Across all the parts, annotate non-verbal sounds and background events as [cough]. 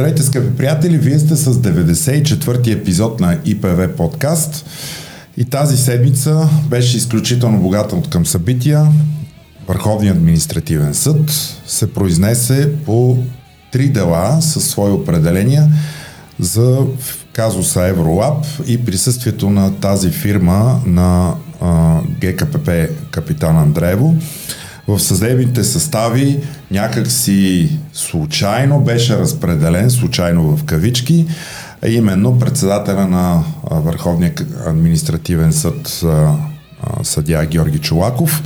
Здравейте, скъпи приятели! Вие сте с 94-ти епизод на ИПВ подкаст и тази седмица беше изключително богата от към събития. Върховният административен съд се произнесе по три дела със свои определения за казуса Евролаб и присъствието на тази фирма на ГКПП Капитан Андреево в съдебните състави някак си случайно беше разпределен, случайно в кавички, именно председателя на Върховния административен съд съдя Георги Чулаков,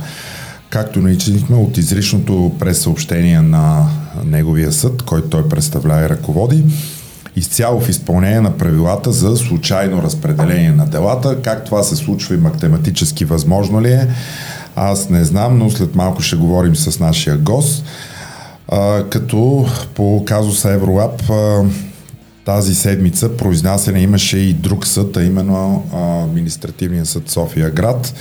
както наичнихме от изричното пресъобщение на неговия съд, който той представлява и ръководи, изцяло в изпълнение на правилата за случайно разпределение на делата. Как това се случва и математически възможно ли е? Аз не знам, но след малко ще говорим с нашия гост. А, като по казуса Евролаб а, тази седмица произнасяне имаше и друг съд, а именно а, административния съд София град,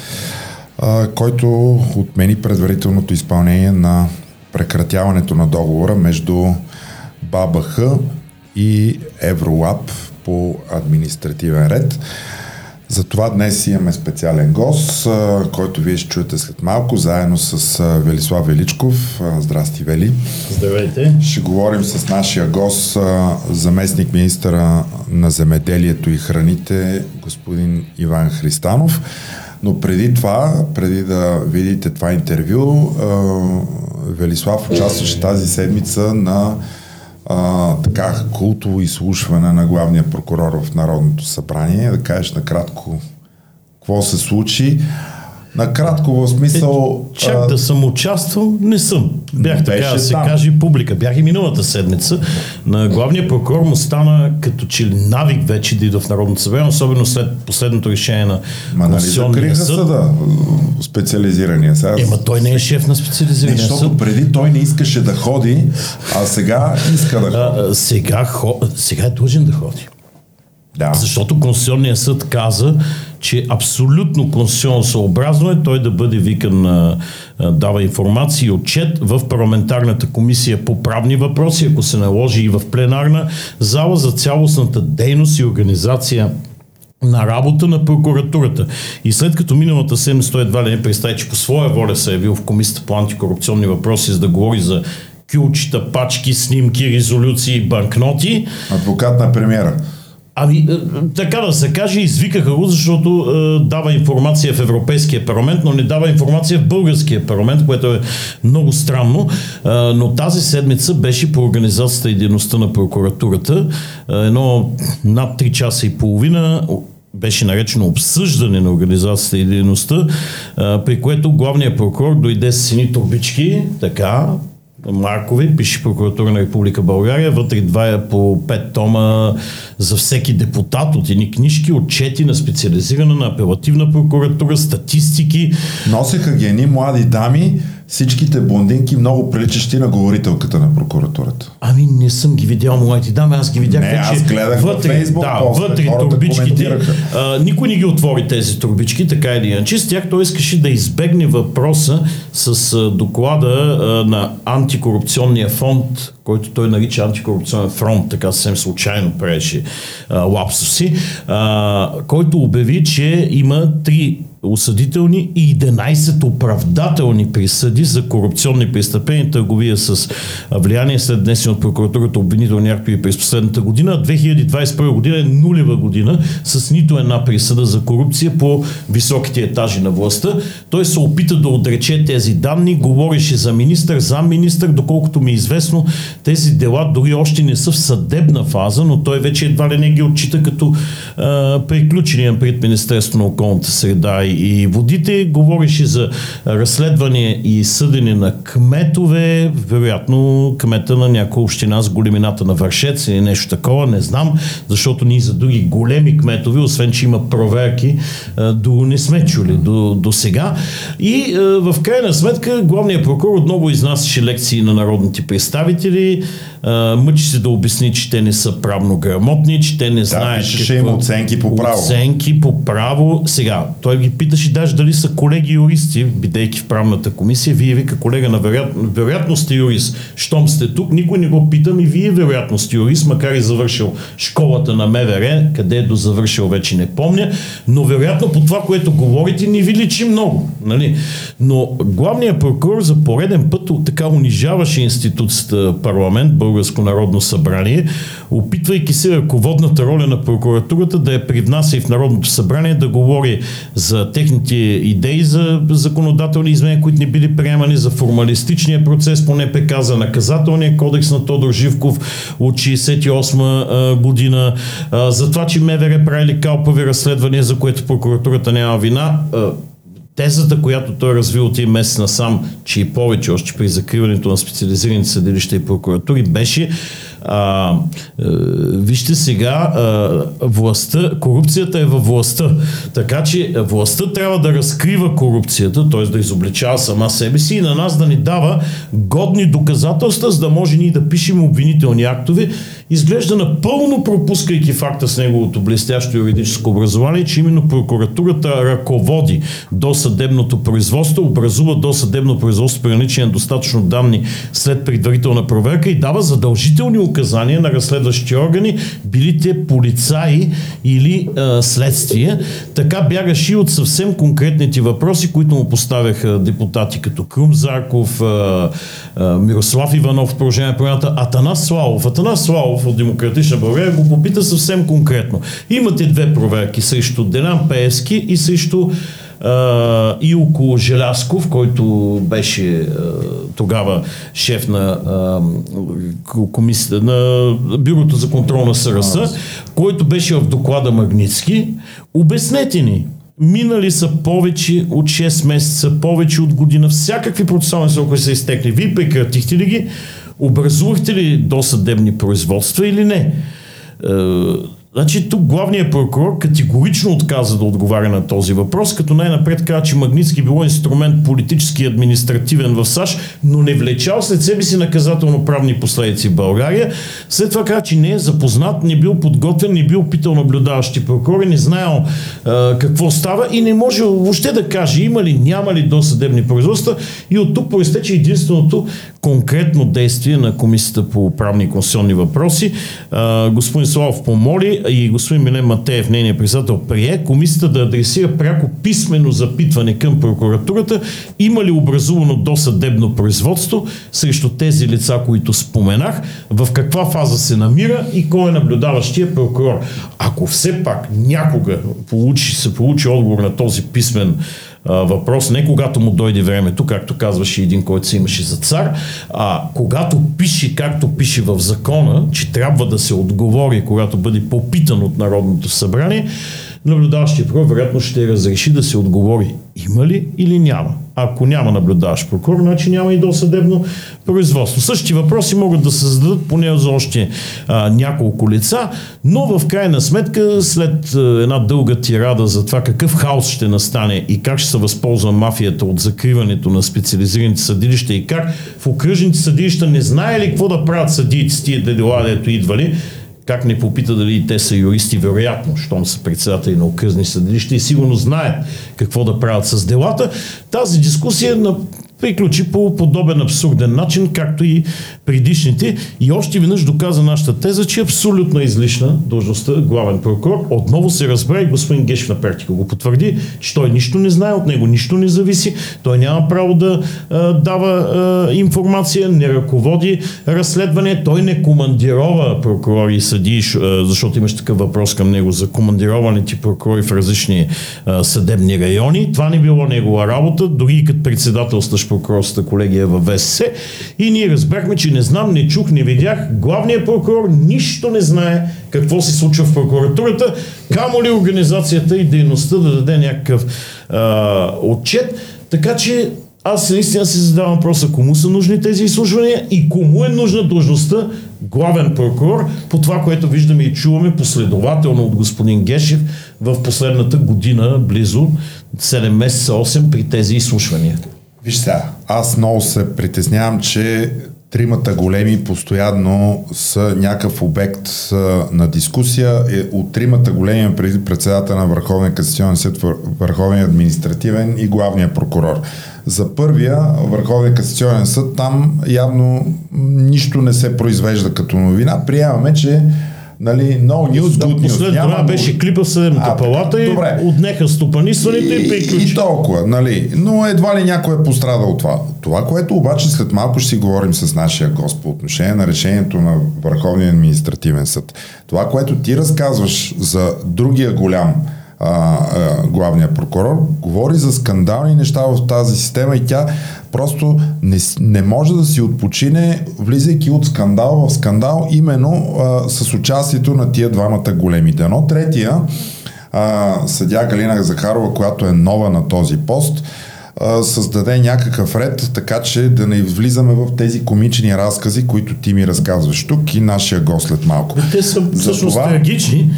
а, който отмени предварителното изпълнение на прекратяването на договора между БАБХ и Евролаб по административен ред. Затова днес имаме специален гост, който вие ще чуете след малко, заедно с Велислав Величков. Здрасти, Вели. Здравейте. Ще говорим с нашия гост, заместник министъра на земеделието и храните, господин Иван Христанов. Но преди това, преди да видите това интервю, Велислав участваше тази седмица на а, така култово изслушване на главния прокурор в Народното събрание, да кажеш накратко какво се случи. Накратко в смисъл... Е, чак а... да съм участвал, не съм. Бях така да се там. каже публика. Бях и миналата седмица. На главния прокурор му стана като че навик вече да идва в Народното събрание, особено след последното решение на Ма нали закриха съд. съда, специализирания сега. Ема той не е шеф на специализирания съд. Защото преди той не искаше да ходи, а сега иска да ходи. А, сега, хо... сега е длъжен да ходи. Да. Защото Конституционният съд каза, че абсолютно конституционно е той да бъде викан, а, дава информация и отчет в парламентарната комисия по правни въпроси, ако се наложи и в пленарна зала за цялостната дейност и организация на работа на прокуратурата. И след като миналата седмица той едва ли не представи, че по своя воля се е явил в комисията по антикорупционни въпроси, за да говори за кюлчета, пачки, снимки, резолюции, банкноти. Адвокат на премиера. Ами, е, така да се каже, извикаха го, защото е, дава информация в Европейския парламент, но не дава информация в Българския парламент, което е много странно. Е, но тази седмица беше по организацията и дейността на прокуратурата. Е, едно над 3 часа и половина беше наречено обсъждане на организацията и дейността, е, при което главният прокурор дойде с сини турбички, така, Маркови, пише прокуратура на Република България, вътре два е по пет тома за всеки депутат от едни книжки, отчети на специализирана, на апелативна прокуратура, статистики. Носеха ги едни млади дами, всичките блондинки много приличащи на говорителката на прокуратурата. Ами не съм ги видял младите дами, аз ги видях не, аз гледах вътре, във Фейсбук, да, после, вътре турбичките. А, никой не ги отвори тези турбички, така или иначе. С тях той искаше да избегне въпроса с а, доклада а, на антикорупционния фонд, който той нарича антикорупционен фронт, така съвсем случайно правеше лапсуси, който обяви, че има три осъдителни и 11 оправдателни присъди за корупционни престъпления, търговия с влияние след днесен от прокуратурата обвинителни актове през последната година. 2021 година е нулева година с нито една присъда за корупция по високите етажи на властта. Той се опита да отрече тези данни, говореше за министър, зам министър, доколкото ми е известно, тези дела дори още не са в съдебна фаза, но той вече едва ли не ги отчита като а, приключения пред Министерство на околната среда и водите. Говореше за разследване и съдене на кметове, вероятно кмета на някоя община с големината на Вършец или нещо такова, не знам, защото ние за други големи кметове, освен че има проверки, до не сме чули до, до сега. И в крайна сметка главният прокурор отново изнасяше лекции на народните представители, мъчи се да обясни, че те не са правно грамотни, че те не да, знаят. Ще има оценки по право. Оценки по право. Сега, той ги питаш и даже дали са колеги юристи, бидейки в правната комисия. Вие вика колега на вероятно, вероятно сте юрист. Щом сте тук, никой не го питам и вие вероятно сте юрист, макар и завършил школата на МВР, къде е до завършил вече не помня, но вероятно по това, което говорите, ни ви личи много. Нали? Но главният прокурор за пореден път така унижаваше институцията парламент, Българско народно събрание, опитвайки се ръководната роля на прокуратурата да я привнася и в Народното събрание, да говори за техните идеи за законодателни изменения, които не били приемани, за формалистичния процес по НПК, за наказателния кодекс на Тодор Живков от 68 година, за това, че МВР правили калпави разследвания, за което прокуратурата няма вина тезата, която той развил от месец насам, че и повече още при закриването на специализираните съдилища и прокуратури, беше а, е, вижте сега, а, властта, корупцията е във властта. Така че властта трябва да разкрива корупцията, т.е. да изобличава сама себе си и на нас да ни дава годни доказателства, за да може ние да пишем обвинителни актове. Изглежда напълно пропускайки факта с неговото блестящо юридическо образование, че именно прокуратурата ръководи до съдебното производство, образува до съдебно производство при наличие на достатъчно данни след предварителна проверка и дава задължителни указания на разследващи органи, били те полицаи или а, следствие. Така бягаш и от съвсем конкретните въпроси, които му поставяха депутати като Крум Зарков, а, а, Мирослав Иванов в продължение на програмата, Атанас Славов. Атанас Славов от Демократична България го попита съвсем конкретно. Имате две проверки срещу Делян Пеевски и срещу Uh, и около Желясков, който беше тогава шеф на комисията, на Бюрото за контрол на СРС, който беше в доклада Магницки. Обяснете ни, Минали са повече от 6 месеца, повече от година, всякакви процесуални срокове са изтекли. Вие прекратихте ли ги? Образувахте ли досъдебни производства или не? Значи тук главният прокурор категорично отказа да отговаря на този въпрос, като най-напред каза, че Магницки било инструмент политически и административен в САЩ, но не влечал след себе си наказателно-правни последици в България. След това каза, че не е запознат, не бил подготвен, не бил питал наблюдаващи прокурори, не знаел а, какво става и не може въобще да каже има ли, няма ли досъдебни производства и от тук проистече единственото конкретно действие на Комисията по правни и конституционни въпроси. А, господин Славов помоли и господин Милен Матеев, нейният председател, прие комисията да адресира пряко писмено запитване към прокуратурата има ли образувано досъдебно производство срещу тези лица, които споменах, в каква фаза се намира и кой е наблюдаващия прокурор. Ако все пак някога получи, се получи отговор на този писмен въпрос не когато му дойде времето, както казваше един, който се имаше за цар, а когато пише, както пише в закона, че трябва да се отговори, когато бъде попитан от Народното събрание, наблюдаващия прокурор вероятно ще разреши да се отговори има ли или няма. Ако няма наблюдаващ прокурор, значи няма и досъдебно производство. Същи въпроси могат да се зададат поне за още а, няколко лица, но в крайна сметка, след една дълга тирада за това какъв хаос ще настане и как ще се възползва мафията от закриването на специализираните съдилища и как в окръжните съдилища не знае ли какво да правят съдиите с тия дела, дето идвали, как не попита дали те са юристи, вероятно, щом са председатели на окръжни съдилища и сигурно знаят какво да правят с делата. Тази дискусия на приключи по подобен абсурден начин, както и предишните. И още веднъж доказа нашата теза, че е абсолютно излишна должността главен прокурор. Отново се разбра и господин Гешев на практика го потвърди, че той нищо не знае, от него нищо не зависи, той няма право да а, дава а, информация, не ръководи разследване, той не командирова прокурори и съдии, защото имаш такъв въпрос към него за командированите прокурори в различни а, съдебни райони. Това не било негова работа, дори и като председателстващ прокурорската колегия във ВСС. И ние разбрахме, че не знам, не чух, не видях. Главният прокурор нищо не знае какво се случва в прокуратурата, камо ли организацията и дейността да даде някакъв а, отчет. Така че аз наистина си задавам въпроса кому са нужни тези изслушвания и кому е нужна длъжността главен прокурор по това, което виждаме и чуваме последователно от господин Гешев в последната година, близо 7 месеца, 8 при тези изслушвания. Виж сега, аз много се притеснявам, че тримата големи постоянно са някакъв обект на дискусия. Е, от тримата големи преди председател на Върховния касационен съд, Върховния административен и главния прокурор. За първия Върховния касационен съд там явно нищо не се произвежда като новина. Приемаме, че Нали, no news, good news. След това беше клипа в Съдебната палата и добре. отнеха стопанисването и, и приключи. И толкова, нали. Но едва ли някой е пострадал от това. Това, което обаче след малко ще си говорим с нашия гост по отношение на решението на Върховния административен съд. Това, което ти разказваш за другия голям а, а, главния прокурор, говори за скандални неща в тази система и тя просто не, не може да си отпочине, влизайки от скандал в скандал, именно а, с участието на тия двамата големите. Но третия, а, съдя Галина Захарова, която е нова на този пост, създаде някакъв ред, така че да не влизаме в тези комични разкази, които ти ми разказваш тук и нашия гост след малко. Те са всъщност трагични.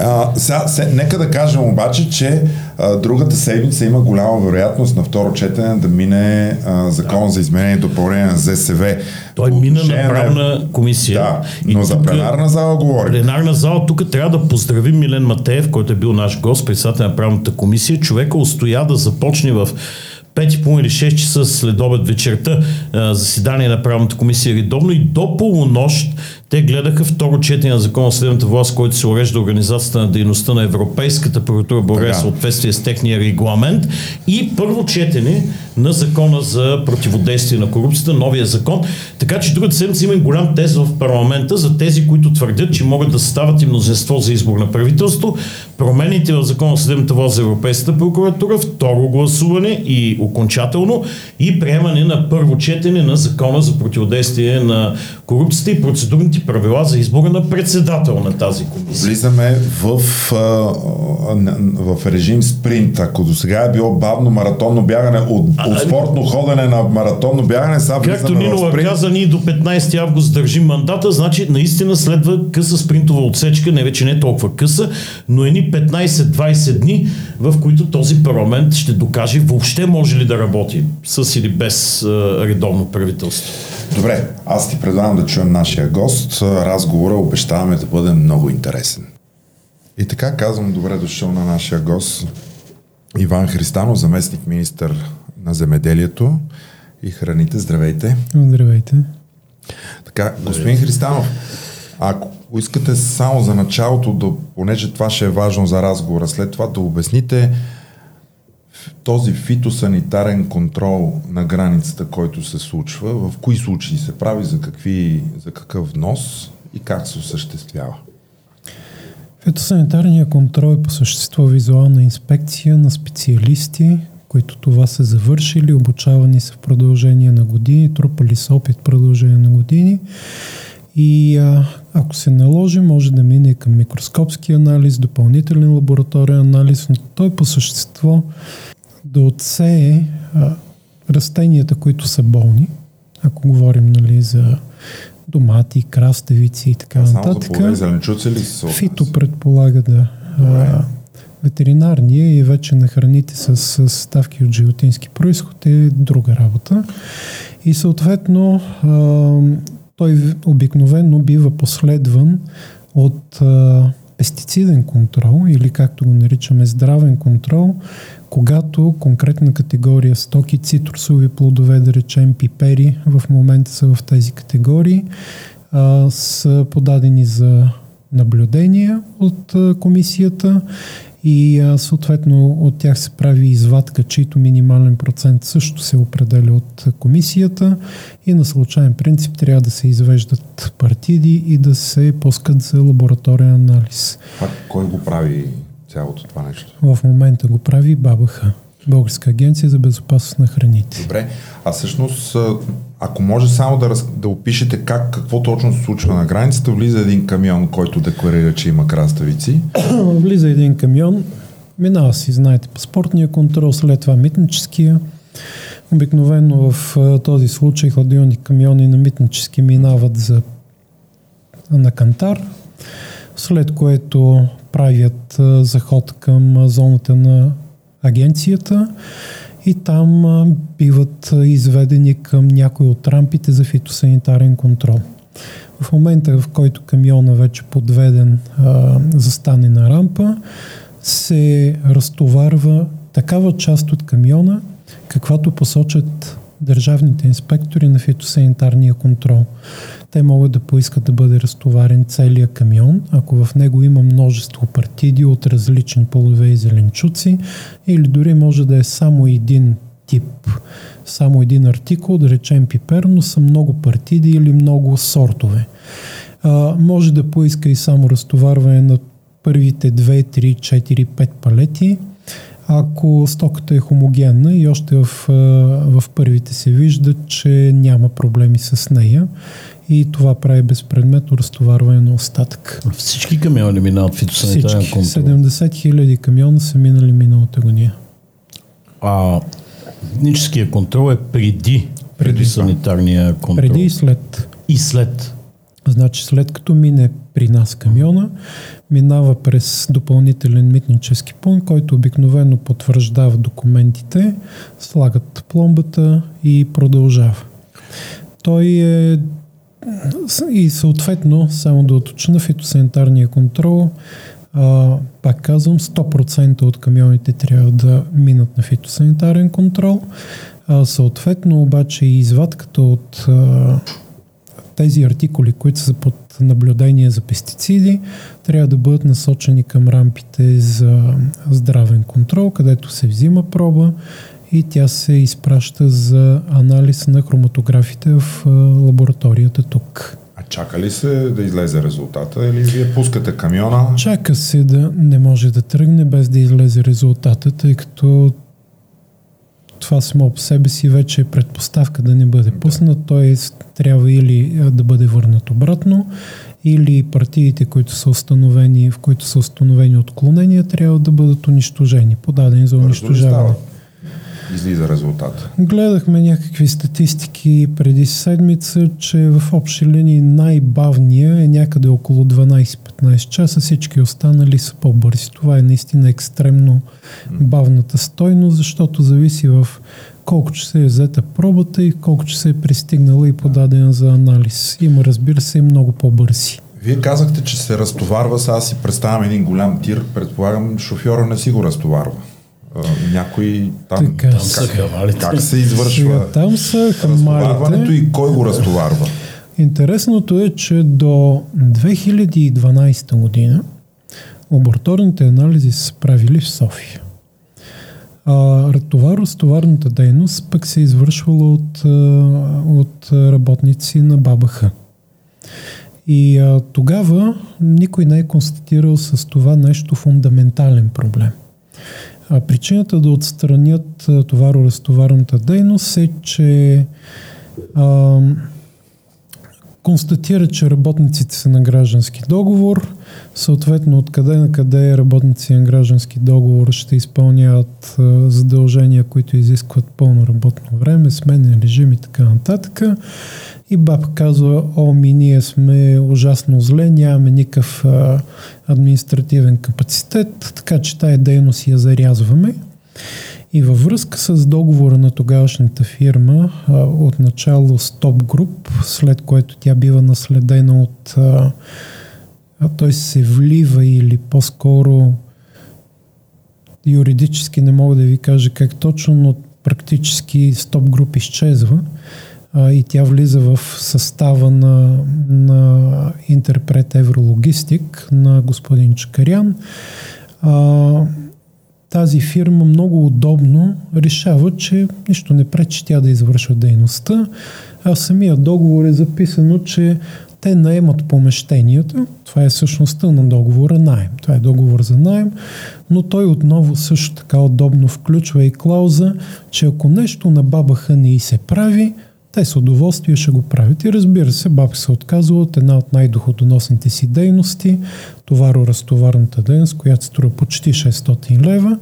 А, сега, се, нека да кажем обаче, че а, другата седмица има голяма вероятност на второ четене да мине а, закон да. за изменение и допълнение на ЗСВ. Той мина на правна комисия. Да, но и за пленарна зала говори. Пленарна зала тук трябва да поздравим Милен Матеев, който е бил наш гост, председател на правната комисия. Човека устоя да започне в 5 или 6 часа след обед вечерта заседание на правната комисия редовно и до полунощ те гледаха второ четене на закона следната власт, който се урежда организацията на дейността на Европейската прокуратура България в съответствие с техния регламент и първо четене на закона за противодействие на корупцията, новия закон. Така че другата седмица има голям тест в парламента за тези, които твърдят, че могат да стават и мнозинство за избор на правителство. Промените в закона за съдебната власт за Европейската прокуратура, второ гласуване и окончателно и приемане на първо четене на закона за противодействие на корупцията и процедурните общи правила за избора на председател на тази комисия. Влизаме в, в режим спринт. Ако до сега е било бавно маратонно бягане, от, от спортно ходене на маратонно бягане, сега Както Нинова каза, ние до 15 август държим мандата, значи наистина следва къса спринтова отсечка, не вече не толкова къса, но едни 15-20 дни, в които този парламент ще докаже въобще може ли да работи с или без редовно правителство. Добре, аз ти предлагам да чуем нашия гост. Разговора обещаваме да бъде много интересен. И така казвам добре дошъл на нашия гост Иван Христанов, заместник министър на земеделието и храните. Здравейте! Здравейте! Така, господин Христанов, ако искате само за началото, да, понеже това ще е важно за разговора, след това да обясните този фитосанитарен контрол на границата, който се случва, в кои случаи се прави, за, какви, за какъв внос и как се осъществява? Фитосанитарният контрол е по същество визуална инспекция на специалисти, които това са завършили, обучавани са в продължение на години, трупали са опит в продължение на години и а, ако се наложи, може да мине към микроскопски анализ, допълнителен лабораторен анализ, но той по същество да отсее а, растенията, които са болни, ако говорим нали, за домати, краставици и така нататък. Само зеленчуци ли са? Фито предполага да. А, ветеринарния и вече на храните с, с ставки от животински происход е друга работа. И съответно а, той обикновено бива последван от а, пестициден контрол или както го наричаме здравен контрол, когато конкретна категория стоки, цитрусови плодове, да речем пипери, в момента са в тези категории, а, са подадени за наблюдения от комисията и а, съответно от тях се прави извадка, чийто минимален процент също се определя от комисията и на случайен принцип трябва да се извеждат партиди и да се пускат за лабораторен анализ. А кой го прави цялото това нещо? В момента го прави БАБХ. Българска агенция за безопасност на храните. Добре, а всъщност, ако може само да, раз, да опишете как, какво точно се случва на границата, влиза един камион, който декларира, че има краставици. [clears throat] влиза един камион, минава си, знаете, паспортния контрол, след това митническия. Обикновено в този случай хладилни камиони на митнически минават за на кантар, след което правят заход към зоната на агенцията и там биват изведени към някои от рампите за фитосанитарен контрол. В момента, в който камиона вече подведен а, застане на рампа, се разтоварва такава част от камиона, каквато посочат държавните инспектори на фитосанитарния контрол. Те могат да поискат да бъде разтоварен целият камион, ако в него има множество партиди от различни полове и зеленчуци, или дори може да е само един тип, само един артикул, да речем пипер, но са много партиди или много сортове. А, може да поиска и само разтоварване на първите 2, 3, 4, 5 палети, ако стоката е хомогенна и още в, в първите се вижда, че няма проблеми с нея и това прави безпредметно разтоварване на остатък. Всички камиони минават фитосанитарен контрол? 70 хиляди камиона са минали миналата година. А техническия контрол е преди, преди санитарния контрол? Преди и след. И след? Значи след като мине при нас камиона, минава през допълнителен митнически пункт, който обикновено потвърждава документите, слагат пломбата и продължава. Той е и съответно, само да уточна, фитосанитарния контрол, а, пак казвам, 100% от камионите трябва да минат на фитосанитарен контрол. А, съответно, обаче и извадката от а, тези артикули, които са под наблюдение за пестициди, трябва да бъдат насочени към рампите за здравен контрол, където се взима проба и тя се изпраща за анализ на хроматографите в лабораторията тук. А чака ли се да излезе резултата или вие пускате камиона? Чака се да не може да тръгне без да излезе резултата, тъй като това само по себе си вече е предпоставка да не бъде пуснат, т.е. трябва или да бъде върнат обратно, или партиите, които са установени, в които са установени отклонения, трябва да бъдат унищожени, подадени за унищожаване излиза резултат? Гледахме някакви статистики преди седмица, че в общи линии най-бавния е някъде около 12-15 часа, всички останали са по-бързи. Това е наистина екстремно бавната стойност, защото зависи в колко часа е взета пробата и колко часа е пристигнала и подадена за анализ. Има, разбира се, и много по-бързи. Вие казахте, че се разтоварва, сега си представям един голям тир, предполагам, шофьора не си го разтоварва някой там, така, там как, как се извършва Сега, там са хамалите. и кой го разтоварва? Интересното е, че до 2012 година лабораторните анализи са правили в София. А, това разтоварната дейност пък се е извършвала от, от работници на БАБХ. И а, тогава никой не е констатирал с това нещо фундаментален проблем – а причината да отстранят товаро-разтоварната дейност е, че а, констатира, че работниците са на граждански договор, съответно откъде на къде работници на граждански договор ще изпълняват а, задължения, които изискват пълно работно време, сменен режим и така нататък. И баб казва, о, ми ние сме ужасно зле, нямаме никакъв а, административен капацитет, така че тая дейност я зарязваме. И във връзка с договора на тогавашната фирма, а, от начало Stop Group, след което тя бива наследена от... А, а той се влива или по-скоро юридически не мога да ви кажа как точно, но практически Stop Group изчезва а, и тя влиза в състава на, на интерпрет Еврологистик на господин Чакарян. А, тази фирма много удобно решава, че нищо не пречи тя да извършва дейността, а самия договор е записано, че те наемат помещенията, това е същността на договора найем, това е договор за найем, но той отново също така удобно включва и клауза, че ако нещо на бабаха не и се прави, те с удоволствие ще го правят. И разбира се, баб се отказва от една от най-доходоносните си дейности, товаро-разтоварната дейност, която струва почти 600 лева,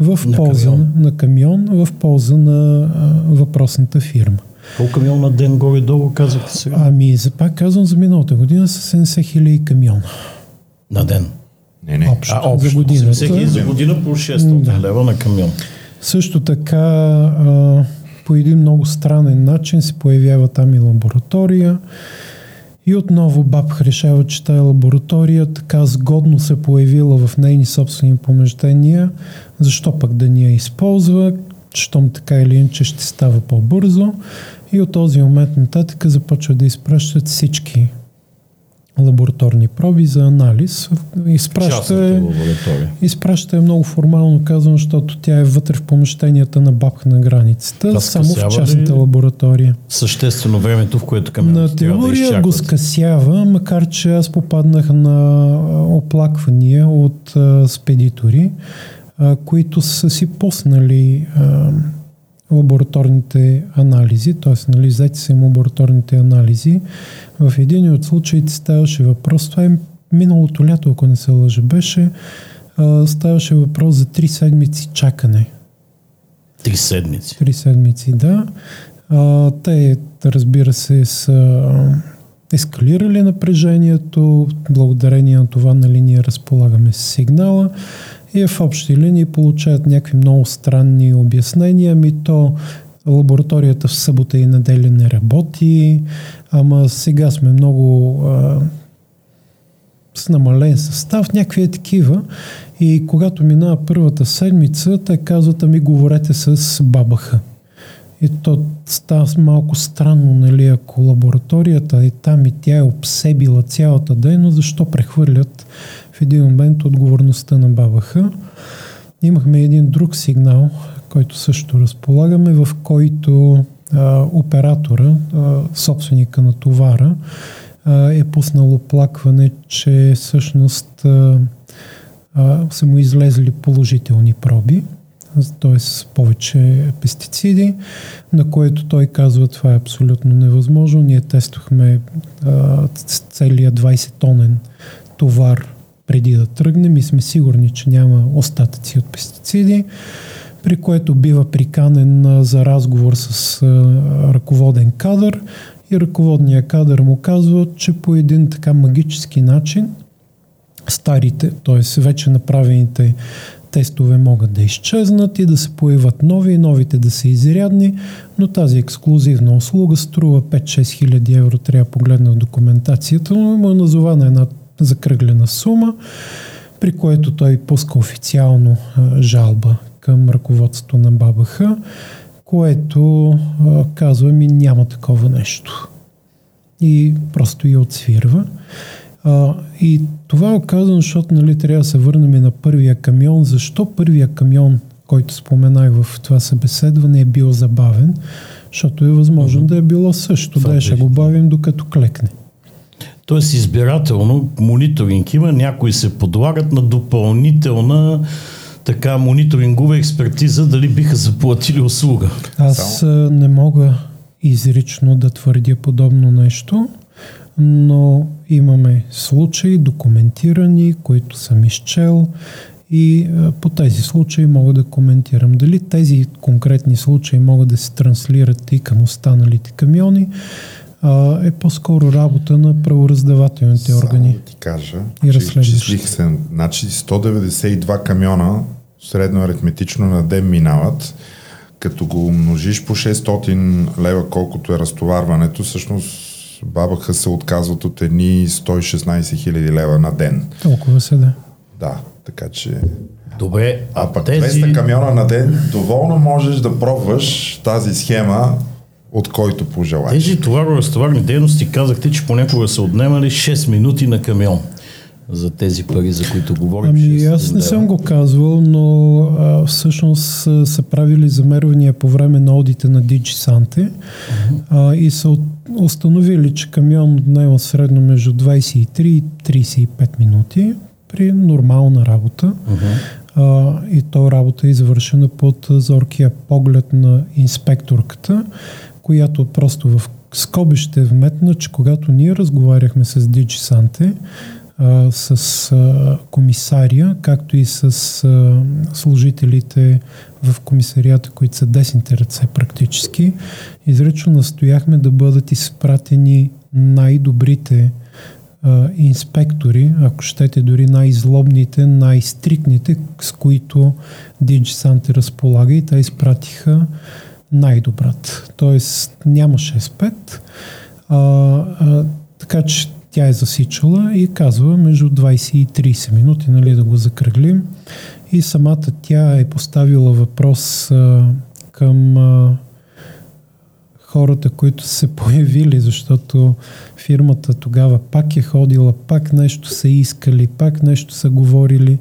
в на полза камион. На, на камион, в полза на а, въпросната фирма. Колко камион на ден горе-долу казахте сега? Ами, за, пак казвам, за миналата година са 70 хиляди камиона. На ден? Не, не. Общо, а, общо за година. 70 хиляди за година по 600 да. лева на камион. Също така а, по един много странен начин се появява там и лаборатория. И отново Бабх решава, че тая лаборатория така сгодно се появила в нейни собствени помещения, защо пък да ни я използва, щом така или иначе ще става по-бързо. И от този момент нататък започва да изпращат всички лабораторни проби за анализ. Изпраща е, изпраща е много формално казано, защото тя е вътре в помещенията на бабка на границата, да само в частната лаборатория. Съществено времето, в което към На теория да го скъсява, макар че аз попаднах на оплаквания от а, спедитори, а, които са си поснали а, лабораторните анализи, т.е. нали, взети са им лабораторните анализи. В един от случаите ставаше въпрос, това е миналото лято, ако не се лъжа, беше, а, ставаше въпрос за три седмици чакане. Три седмици? Три седмици, да. А, те, разбира се, са ескалирали напрежението, благодарение на това нали, ние разполагаме с сигнала и в общи линии получават някакви много странни обяснения. Ми то лабораторията в събота и неделя не работи, ама сега сме много а, с намален състав, някакви е такива. И когато минава първата седмица, те казват, ами говорете с бабаха. И то става малко странно, нали, ако лабораторията е там и тя е обсебила цялата дейност, защо прехвърлят в един момент отговорността на БАБХ. Имахме един друг сигнал, който също разполагаме, в който а, оператора, а, собственика на товара, а, е пуснал оплакване, че всъщност а, а, са му излезли положителни проби, т.е. повече пестициди, на което той казва, това е абсолютно невъзможно. Ние тествахме а, целият 20-тонен товар преди да тръгнем и сме сигурни, че няма остатъци от пестициди, при което бива приканен за разговор с ръководен кадър и ръководният кадър му казва, че по един така магически начин старите, т.е. вече направените тестове могат да изчезнат и да се появят нови и новите да са изрядни, но тази ексклюзивна услуга струва 5-6 хиляди евро, трябва да погледна в документацията, но му е назована една закръглена сума, при което той пуска официално а, жалба към ръководството на БАБХ, което а, казва ми няма такова нещо. И просто я отсвирва. А, и това е казано, защото нали, трябва да се върнем на първия камион. Защо първия камион, който споменах в това събеседване, е бил забавен? Защото е възможно mm-hmm. да е било също. да, ще го бавим докато клекне. Тоест избирателно мониторинг има, някои се подлагат на допълнителна така мониторингова експертиза, дали биха заплатили услуга. Аз Само. не мога изрично да твърдя подобно нещо, но имаме случаи документирани, които съм изчел и по тези случаи мога да коментирам. Дали тези конкретни случаи могат да се транслират и към останалите камиони, а, е по-скоро работа на правораздавателните органи. Само да ти кажа, и изчислих се, значи 192 камиона средно аритметично на ден минават, като го умножиш по 600 лева, колкото е разтоварването, всъщност бабаха се отказват от едни 116 хиляди лева на ден. Толкова се да. Да, така че... Добре, а, а пък тези... 200 камиона на ден, доволно можеш да пробваш тази схема от който пожелаеш. Тези товаро-разтоварни дейности казахте, че понякога са отнемали 6 минути на камион за тези пари, за които говорим. Ами аз не съм го казвал, но а, всъщност са, правили замервания по време на одите на DigiSante uh-huh. а, и са установили, че камион отнема средно между 23 и 35 минути при нормална работа. Uh-huh. А, и то работа е извършена под зоркия поглед на инспекторката която просто в скоби ще вметна, че когато ние разговаряхме с DigiSante, с а, комисария, както и с а, служителите в комисарията, които са десните ръце практически, изрично настояхме да бъдат изпратени най-добрите а, инспектори, ако щете дори най-злобните, най-стрикните, с които DigiSante разполага и те изпратиха най-добрата. Тоест нямаше S5, а, а, така че тя е засичала и казва между 20 и 30 минути, нали, да го закръглим. И самата тя е поставила въпрос а, към а, хората, които се [laughs] появили, защото фирмата тогава пак е ходила, пак нещо са искали, пак нещо са говорили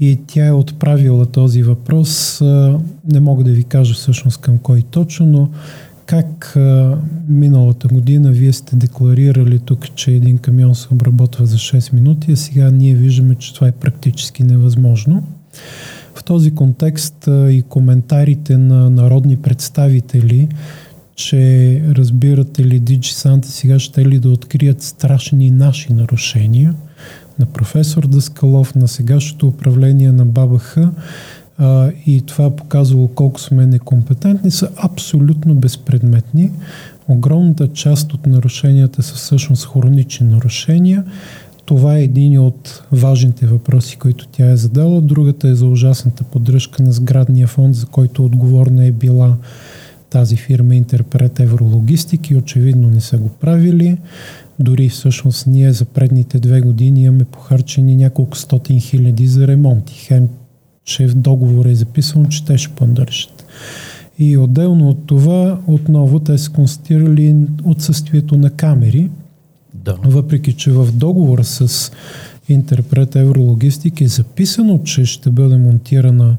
и тя е отправила този въпрос. Не мога да ви кажа всъщност към кой точно, но как а, миналата година вие сте декларирали тук, че един камион се обработва за 6 минути, а сега ние виждаме, че това е практически невъзможно. В този контекст а, и коментарите на народни представители, че разбирате ли, DigiSante сега ще ли да открият страшни наши нарушения на професор Дъскалов, на сегашното управление на БАБХ, а, и това показало колко сме некомпетентни, са абсолютно безпредметни. Огромната част от нарушенията са всъщност хронични нарушения. Това е един от важните въпроси, които тя е задала. Другата е за ужасната поддръжка на сградния фонд, за който отговорна е била тази фирма Интерпрет Еврологистик и очевидно не са го правили. Дори всъщност ние за предните две години имаме похарчени няколко стотин хиляди за ремонти. Хем че в договор е записано, че те ще поддържат. И отделно от това, отново те са констатирали отсъствието на камери, да. въпреки че в договора с Интерпрет Еврологистик е записано, че ще бъде монтирана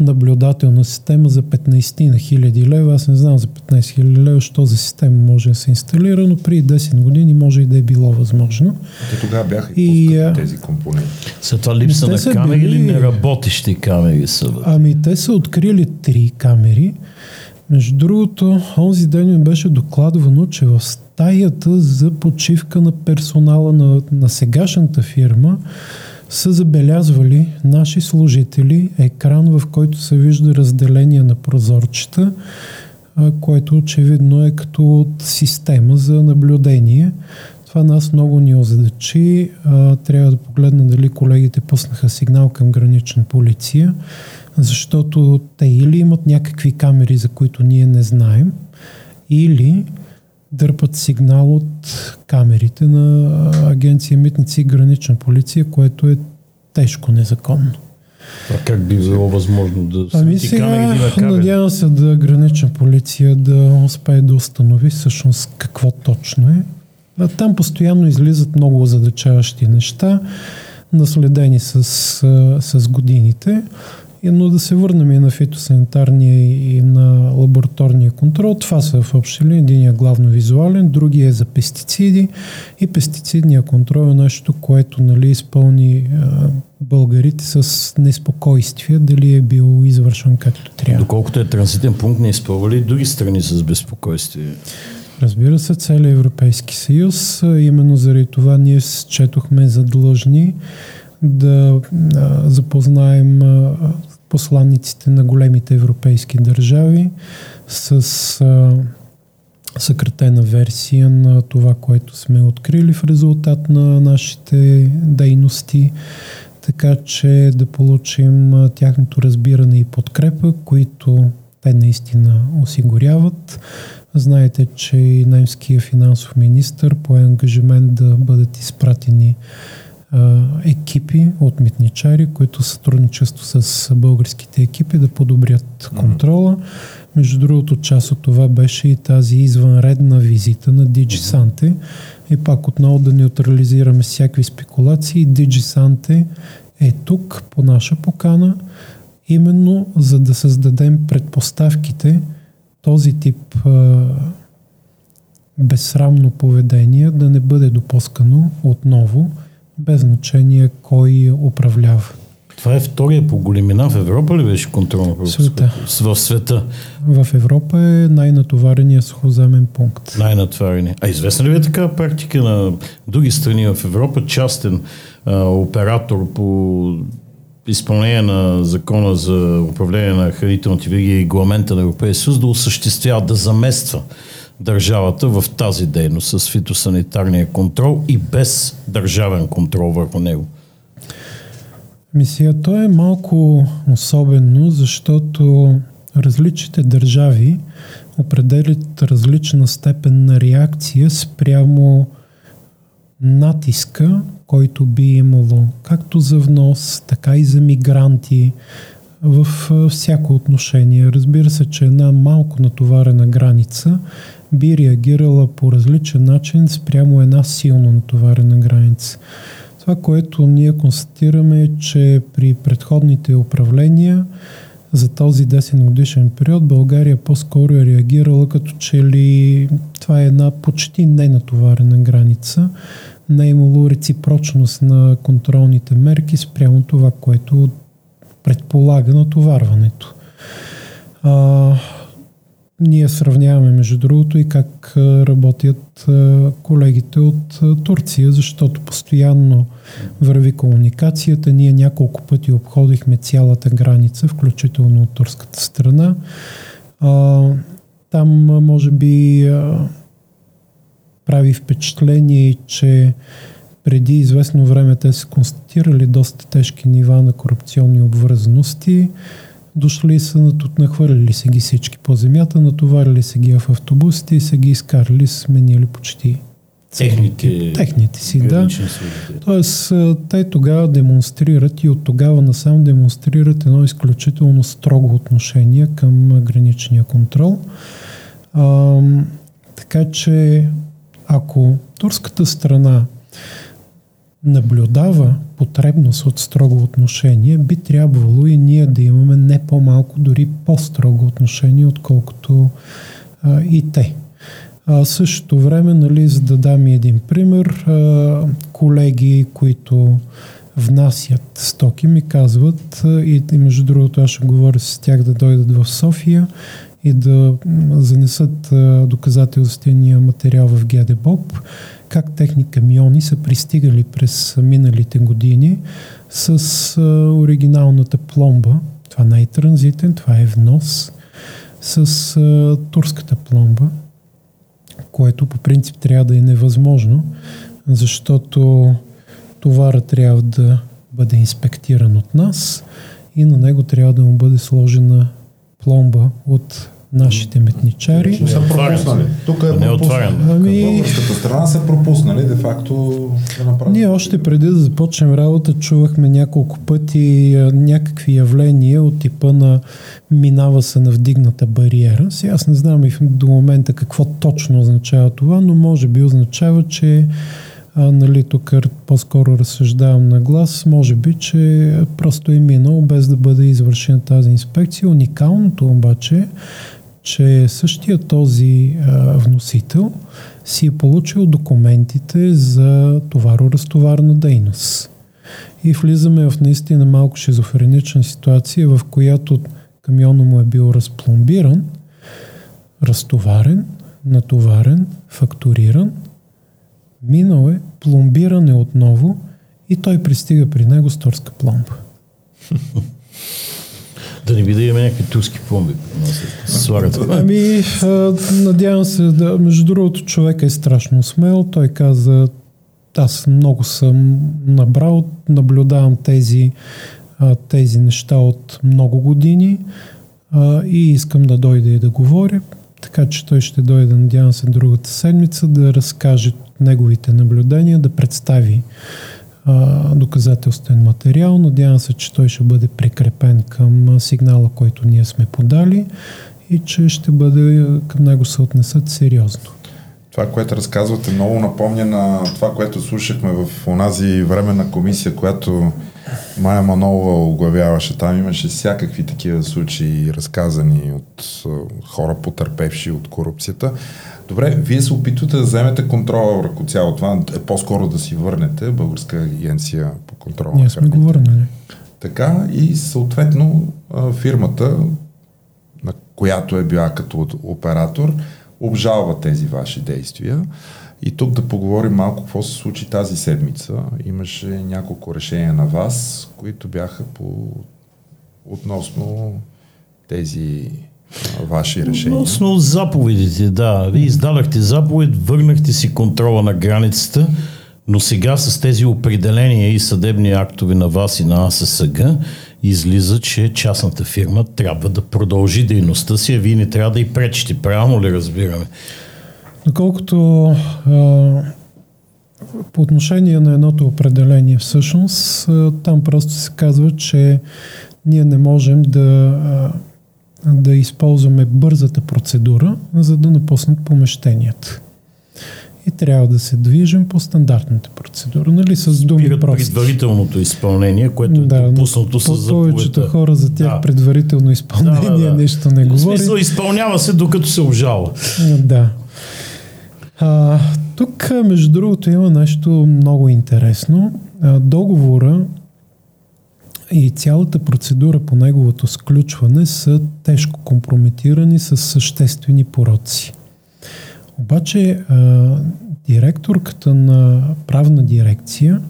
наблюдателна система за 15 на хиляди лева. Аз не знам за 15 хиляди лева, що за система може да се инсталира, но при 10 години може и да е било възможно. Те тогава бяха и, и тези компоненти. След това липса на камери били... или неработещи камери са? Ами те са открили три камери. Между другото, онзи ден ми беше докладвано, че в стаята за почивка на персонала на, на сегашната фирма са забелязвали наши служители екран, в който се вижда разделение на прозорчета, което очевидно е като от система за наблюдение. Това нас много ни озадачи. Трябва да погледна дали колегите пуснаха сигнал към гранична полиция, защото те или имат някакви камери, за които ние не знаем, или дърпат сигнал от камерите на агенция Митници и гранична полиция, което е тежко незаконно. А как би било възможно да Ами сега надявам се да гранична полиция да успее да установи всъщност какво точно е. А там постоянно излизат много задачаващи неща, наследени с, с годините. Но да се върнем и на фитосанитарния и на лабораторния контрол. Това са в общи линии. Един е главно визуален, другия е за пестициди и пестицидния контрол е нещо, което нали, изпълни а, българите с неспокойствие, дали е бил извършен както трябва. Доколкото е транзитен пункт, не изпълвали други страни с безпокойствие? Разбира се, целият Европейски съюз. Именно заради това ние четохме задлъжни да а, запознаем а, посланниците на големите европейски държави с а, съкратена версия на това, което сме открили в резултат на нашите дейности, така че да получим а, тяхното разбиране и подкрепа, които те наистина осигуряват. Знаете, че и немския финансов министр по ангажимент да бъдат изпратени екипи от митничари, които сътрудничество с българските екипи да подобрят контрола. Между другото, част от това беше и тази извънредна визита на DigiSante. И пак отново да неутрализираме всякакви спекулации. DigiSante е тук по наша покана, именно за да създадем предпоставките този тип безсрамно поведение да не бъде допускано отново без значение кой управлява. Това е втория по големина в Европа ли беше контрол на света. В света. В Европа е най-натоварения сухоземен пункт. Най-натоварения. А известна ли е така практика на други страни в Европа, частен а, оператор по изпълнение на закона за управление на хранителните вериги и регламента на Европейския съюз да осъществява, да замества държавата в тази дейност с фитосанитарния контрол и без държавен контрол върху него? Мисия, то е малко особено, защото различните държави определят различна степен на реакция спрямо натиска, който би имало както за внос, така и за мигранти в всяко отношение. Разбира се, че една малко натоварена граница би реагирала по различен начин спрямо една силно натоварена граница. Това, което ние констатираме е, че при предходните управления за този 10 годишен период България по-скоро е реагирала като че ли това е една почти ненатоварена граница. Не е имало реципрочност на контролните мерки спрямо това, което предполага натоварването. Ние сравняваме, между другото, и как работят колегите от Турция, защото постоянно върви комуникацията. Ние няколко пъти обходихме цялата граница, включително от турската страна. Там, може би, прави впечатление, че преди известно време те са констатирали доста тежки нива на корупционни обвързаности дошли са, нахвърляли се ги всички по земята, натоварили се ги в автобусите и са ги изкарали, сменили почти техните, техните си, да. Тоест, те тогава демонстрират и от тогава насам демонстрират едно изключително строго отношение към граничния контрол. А, така че, ако турската страна наблюдава потребност от строго отношение, би трябвало и ние да имаме не по-малко, дори по-строго отношение, отколкото а, и те. А, същото време, нали, за да дам и един пример, а, колеги, които внасят стоки, ми казват, и, и между другото аз ще говоря с тях да дойдат в София и да занесат доказателствения материал в ГДБОП, как техни камиони са пристигали през миналите години с а, оригиналната пломба. Това не е транзитен, това е внос с а, турската пломба, което по принцип трябва да е невъзможно, защото товара трябва да бъде инспектиран от нас и на него трябва да му бъде сложена пломба от нашите метничари. Но са пропуснали. Тук е не пропуснали. Ами... Българската страна са пропуснали, де факто да направят. Ние още преди да започнем работа чувахме няколко пъти някакви явления от типа на минава се на вдигната бариера. Сега аз не знам и до момента какво точно означава това, но може би означава, че а, нали, тук по-скоро разсъждавам на глас, може би, че просто е минал без да бъде извършена тази инспекция. Уникалното обаче че същия този а, вносител си е получил документите за товаро-разтоварна дейност. И влизаме в наистина малко шизофренична ситуация, в която камиона му е бил разпломбиран, разтоварен, натоварен, фактуриран, минал е, пломбиране отново и той пристига при него с турска пломба. [laughs] Да не би да имаме някакви турски пломби. Слагат. Ами, надявам се, да, между другото, човек е страшно смел. Той каза, аз много съм набрал, наблюдавам тези, тези неща от много години и искам да дойде и да говоря. Така че той ще дойде, надявам се, другата седмица да разкаже неговите наблюдения, да представи доказателствен материал. Надявам се, че той ще бъде прикрепен към сигнала, който ние сме подали и че ще бъде към него се отнесат сериозно. Това, което разказвате, много напомня на това, което слушахме в онази временна комисия, която Майя Манова оглавяваше. Там имаше всякакви такива случаи, разказани от хора, потърпевши от корупцията. Добре, вие се опитвате да вземете контрола върху цяло това, е по-скоро да си върнете Българска агенция по контрол. Ние сме го върнали. Така и съответно фирмата, на която е била като оператор, обжалва тези ваши действия. И тук да поговорим малко какво се случи тази седмица. Имаше няколко решения на вас, които бяха по относно тези ваши решения? Относно заповедите, да. Вие издадахте заповед, върнахте си контрола на границата, но сега с тези определения и съдебни актове на вас и на АССГ излиза, че частната фирма трябва да продължи дейността си, а вие не трябва да и пречите. Правилно ли разбираме? Доколкото а, по отношение на едното определение всъщност, а, там просто се казва, че ние не можем да, а, да използваме бързата процедура, за да напуснат помещенията и трябва да се движим по стандартната процедура. Нали, с думи просто. предварителното изпълнение, което да, е допуснато с заповедта. Повечето хора за тях да. предварително изпълнение да, да, да. нещо не говори. В смисъл изпълнява се докато се обжалва. Да. А, тук, между другото, има нещо много интересно. А, договора и цялата процедура по неговото сключване са тежко компрометирани с съществени пороци. Обаче а, директорката на правна дирекция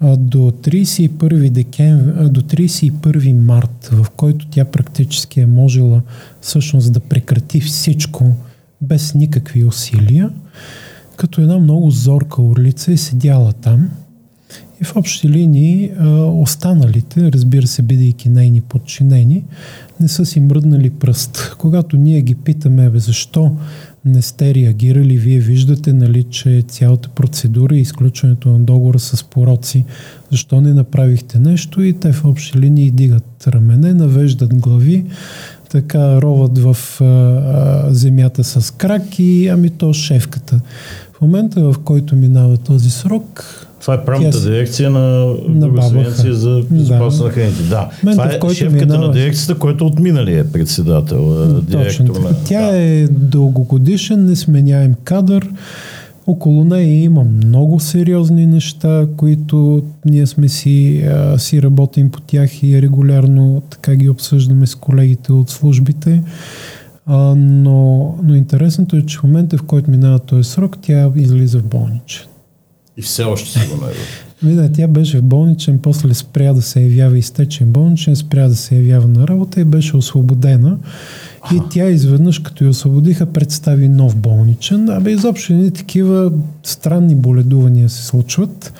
а, до 31 декември, а, до 31 март, в който тя практически е можела всъщност да прекрати всичко без никакви усилия, като една много зорка орлица е седяла там и в общи линии останалите, разбира се, бидейки нейни подчинени, не са си мръднали пръст. Когато ние ги питаме, бе, защо не сте реагирали, вие виждате, нали, че цялата процедура и изключването на договора с пороци, защо не направихте нещо и те в общи линии дигат рамене, навеждат глави, така роват в а, земята с крак и ами то шефката. В момента, в който минава този срок, това е правната Тя дирекция на, на за безопасност да. на храните. Да. Това е шефката минава... на дирекцията, който от миналия председател, директор Точно, на... Тя да. е дългогодишен, несменяем кадър. Около нея има много сериозни неща, които ние сме си, а, си работим по тях и регулярно така ги обсъждаме с колегите от службите. А, но, но интересното е, че в момента, в който минава този срок, тя излиза в болничен. И все още си го Вида, тя беше в болничен, после спря да се явява изтечен болничен, спря да се явява на работа и беше освободена. И а. тя изведнъж, като я освободиха, представи нов болничен. Абе, изобщо не такива странни боледувания се случват.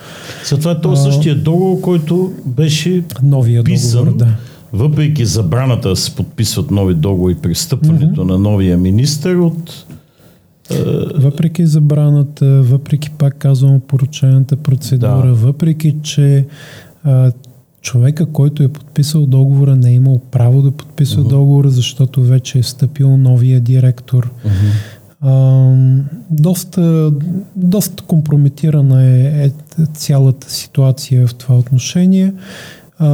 За това е то същия договор, който беше новия писан, договор, да. Въпреки забраната да се подписват нови договори при стъпването mm-hmm. на новия министр от въпреки забраната, въпреки пак казвам поручената процедура, да. въпреки че а, човека, който е подписал договора, не е имал право да подписва uh-huh. договора, защото вече е стъпил новия директор. Uh-huh. А, доста, доста компрометирана е, е цялата ситуация в това отношение. А,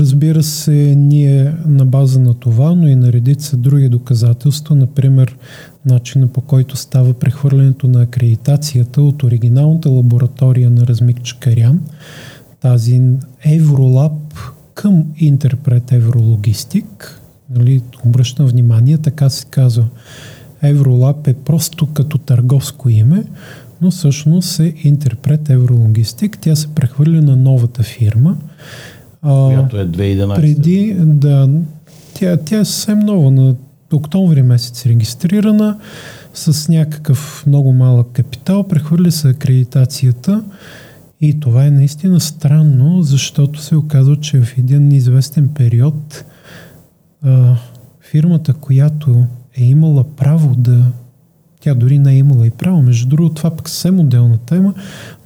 разбира се, ние на база на това, но и на редица други доказателства, например начина по който става прехвърлянето на акредитацията от оригиналната лаборатория на Размик Чакарян, тази Евролаб към Интерпрет Еврологистик. Нали, обръщам внимание, така се казва. Евролаб е просто като търговско име, но всъщност е Интерпрет Еврологистик. Тя се прехвърля на новата фирма. Която е 2011. Преди, да, тя, тя е съвсем нова, на октомври месец регистрирана с някакъв много малък капитал, прехвърля се акредитацията и това е наистина странно, защото се оказва, че в един известен период а, фирмата, която е имала право да тя дори не е имала и право. Между другото, това пък съвсем отделна тема,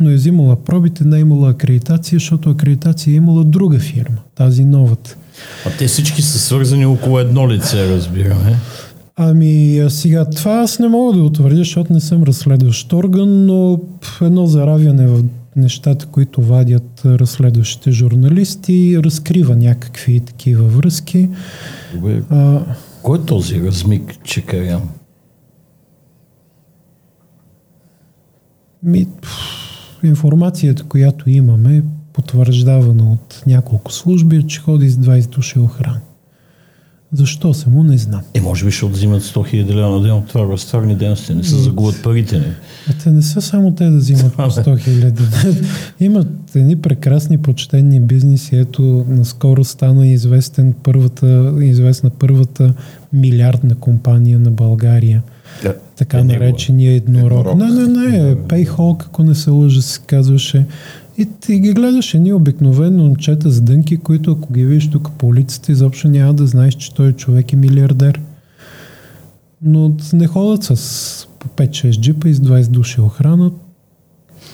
но е взимала пробите, не е имала акредитация, защото акредитация е имала друга фирма, тази новата. А те всички са свързани около едно лице, разбираме. Ами сега това аз не мога да утвърдя, защото не съм разследващ орган, но едно заравяне в нещата, които вадят разследващите журналисти, разкрива някакви такива връзки. Добре. А, Кой е този размик Чекарян? Ми, информацията, която имаме, потвърждавана от няколко служби, че ходи с 20 души охрана. Защо само, не знам. Е, може би ще отзимат 100 хиляди лева на ден от това разтварни дейности, не се загубят парите ни. А те не са само те да взимат по 100 хиляди. [laughs] Имат едни прекрасни почтенни бизнеси. Ето, наскоро стана известен първата, известна първата милиардна компания на България. Да. Така Е, наречения еднорог. Еднорог. Не, не, не, Payhawk, ако не се лъжа, се казваше. И ти ги гледаш едни обикновено момчета с дънки, които ако ги видиш тук по улицата, изобщо няма да знаеш, че той човек е милиардер. Но не ходят с по 5-6 джипа и с 20 души охрана.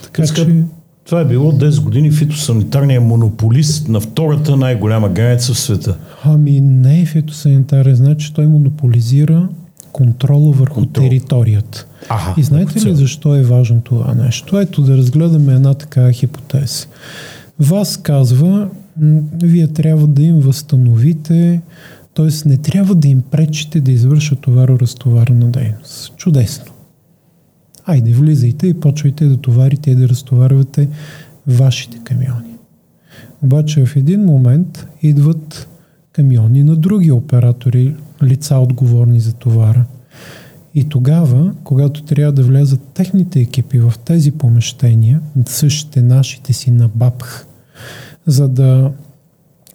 Така Иска- че... Това е било 10 години фитосанитарния монополист на втората най-голяма граница в света. Ами не е фитосанитарен, значи той монополизира контрола върху Контрол. територията. Аха, И знаете ли защо е важно това нещо? Ето да разгледаме една такава хипотеза. Вас казва, вие трябва да им възстановите, т.е. не трябва да им пречите да извършат товаро-разтоварна дейност. Чудесно. Айде, влизайте и почвайте да товарите и да разтоварвате вашите камиони. Обаче в един момент идват камиони на други оператори, лица отговорни за товара. И тогава, когато трябва да влязат техните екипи в тези помещения, същите нашите си на БАПХ, за да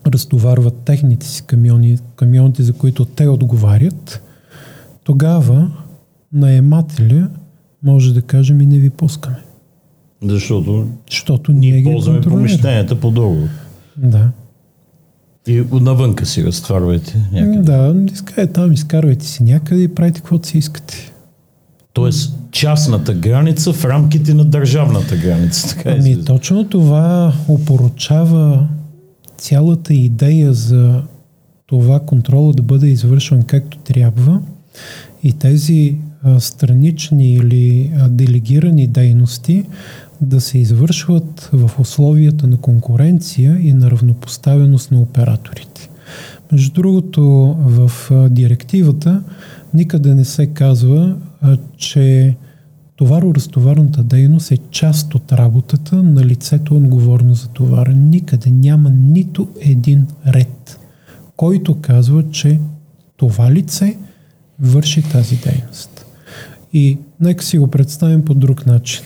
разтоварват техните си камиони, камионите, за които те отговарят, тогава наемателя може да каже ми не ви пускаме. Защото Защото ние ги ползваме помещенията по договор. Да. И навънка си разтварвайте някъде. Да, изкарайте там, изкарвайте си някъде и правите каквото си искате. Тоест частната граница в рамките на държавната граница. Така е Ами излиза. точно това опоручава цялата идея за това контрола да бъде извършван както трябва и тези а, странични или а, делегирани дейности да се извършват в условията на конкуренция и на равнопоставеност на операторите. Между другото, в директивата никъде не се казва, че товаро-разтоварната дейност е част от работата на лицето отговорно за товара. Никъде няма нито един ред, който казва, че това лице върши тази дейност. И нека си го представим по друг начин.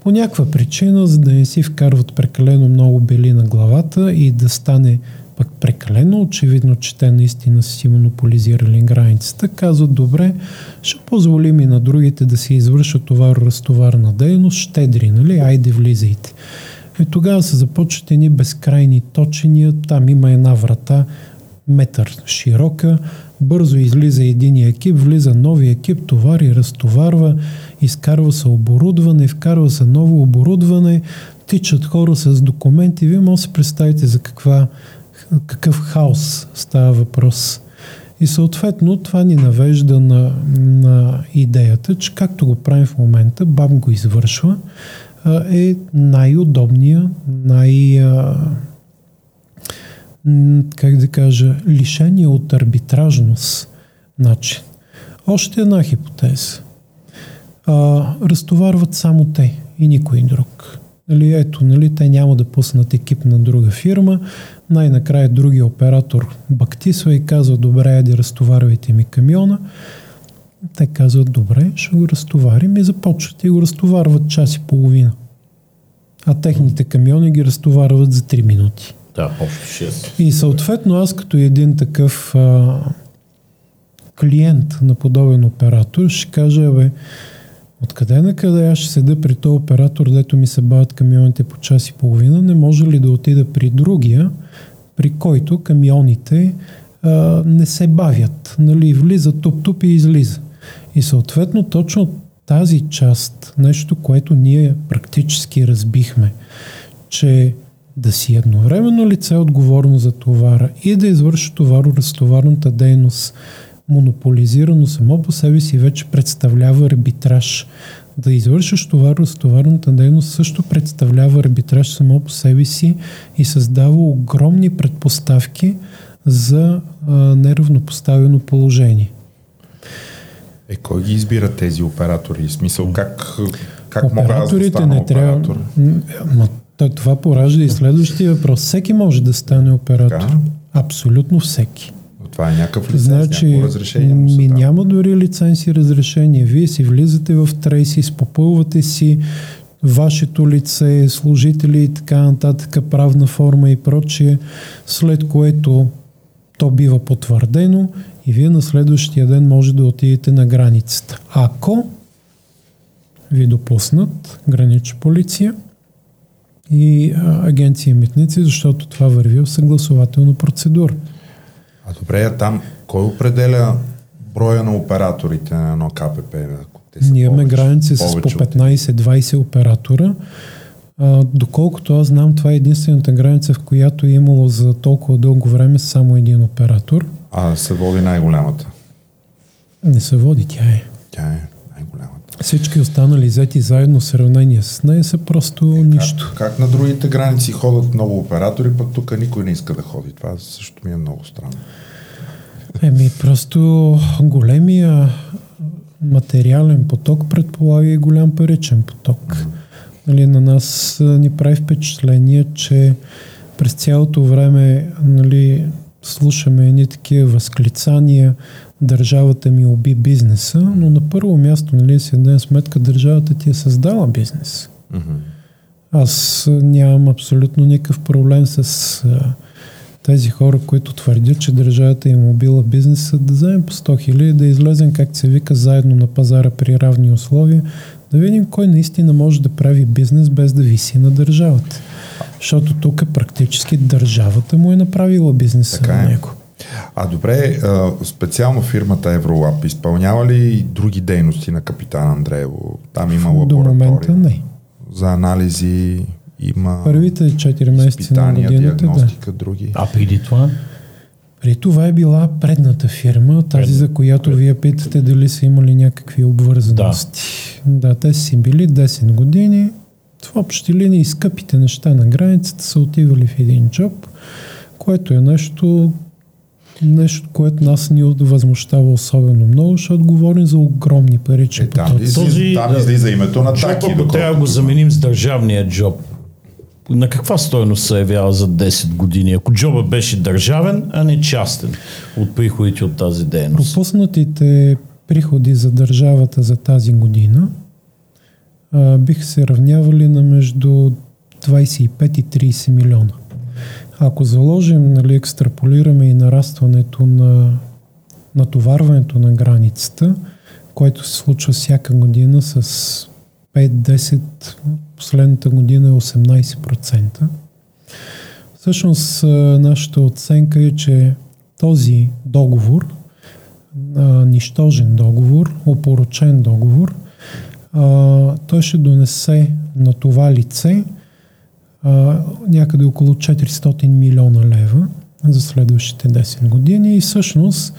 По някаква причина, за да не си вкарват прекалено много бели на главата и да стане пък прекалено очевидно, че те наистина са си монополизирали границата, казват, добре, ще позволим и на другите да си извършат товаро-разтоварна дейност, щедри, нали, айде влизайте. И тогава се започват едни безкрайни точения, там има една врата, метър широка, бързо излиза един екип, влиза нови екип, товари, разтоварва, изкарва се оборудване, вкарва се ново оборудване, тичат хора с документи. Вие може да си представите за каква, какъв хаос става въпрос. И съответно това ни навежда на, на идеята, че както го правим в момента, БАМ го извършва, е най-удобния, най- как да кажа, лишение от арбитражност начин. Още една хипотеза. А, разтоварват само те и никой друг. Нали, ето, нали, те няма да пуснат екип на друга фирма. Най-накрая други оператор бактисва и казва, добре, айде разтоварвайте ми камиона. Те казват, добре, ще го разтоварим и започват и го разтоварват час и половина. А техните камиони ги разтоварват за 3 минути. Да, общо 6. И съответно аз като един такъв а, клиент на подобен оператор ще кажа, бе, откъде на къде аз ще седа при този оператор, дето ми се бавят камионите по час и половина, не може ли да отида при другия, при който камионите а, не се бавят. Нали, влиза туп-туп и излиза. И съответно точно тази част, нещо, което ние практически разбихме, че да си едновременно лице отговорно за товара и да извърши товаро-разтоварната дейност монополизирано само по себе си вече представлява арбитраж. Да извършиш товаро-разтоварната дейност също представлява арбитраж само по себе си и създава огромни предпоставки за а, неравнопоставено положение. Е, кой ги избира тези оператори? В смисъл, как, как мога аз да Операторите стана не трябва. оператор? М, Ма, то- това поражда и следващия въпрос. Всеки може да стане оператор. Така. Абсолютно всеки. Това е някакъв лиценз, значи, някакво разрешение. Ми няма дори лиценз и разрешение. Вие си влизате в трейси, спопълвате си вашето лице, служители и така нататък, правна форма и прочие, след което то бива потвърдено и вие на следващия ден може да отидете на границата. Ако ви допуснат гранична полиция и а, агенция митници, защото това върви в съгласователна процедура. А добре, там кой определя броя на операторите на едно КПП? Ние имаме граници с по 15-20 оператора. А, доколкото аз знам, това е единствената граница, в която е имало за толкова дълго време само един оператор. А се води най-голямата? Не се води, тя е. Тя е. Всички останали взети заедно в сравнение с нея са просто е, нищо. Как, как на другите граници ходят много оператори, пък тук никой не иска да ходи. Това също ми е много странно. Еми, просто големия материален поток предполага и голям паричен поток. Mm-hmm. Нали, на нас ни прави впечатление, че през цялото време нали, слушаме едни такива възклицания, държавата ми уби бизнеса, но на първо място, нали, си дадем сметка, държавата ти е създала бизнес. Mm-hmm. Аз нямам абсолютно никакъв проблем с а, тези хора, които твърдят, че държавата им убила бизнеса, да вземем по 100 хиляди, да излезем, как се вика, заедно на пазара при равни условия, да видим кой наистина може да прави бизнес без да виси на държавата. Защото тук практически държавата му е направила бизнеса така на е. него. А добре, специално фирмата Евролаб изпълнява ли други дейности на капитан Андреево? Там има лаборатория? До момента не. За анализи има Първите 4 месеца на годината, диагностика, да. други. А преди това? При това е била предната фирма, тази Пред... за която Пред... вие питате дали са имали някакви обвързаности. Да. да, те си били 10 години. В общи линии скъпите неща на границата са отивали в един джоб, което е нещо, нещо, което нас ни възмущава особено много, защото говорим за огромни парични е, там, излиза, Този, там излиза името на таки. Ако трябва да го заменим с държавния джоб, на каква стойност се явява за 10 години, ако джоба беше държавен, а не частен от приходите от тази дейност? Пропуснатите приходи за държавата за тази година а, бих се равнявали на между 25 и 30 милиона. Ако заложим, нали, екстраполираме и нарастването на натоварването на границата, което се случва всяка година с 5-10, последната година е 18%. Всъщност нашата оценка е, че този договор, нищожен договор, опорочен договор, той ще донесе на това лице някъде около 400 милиона лева за следващите 10 години. И всъщност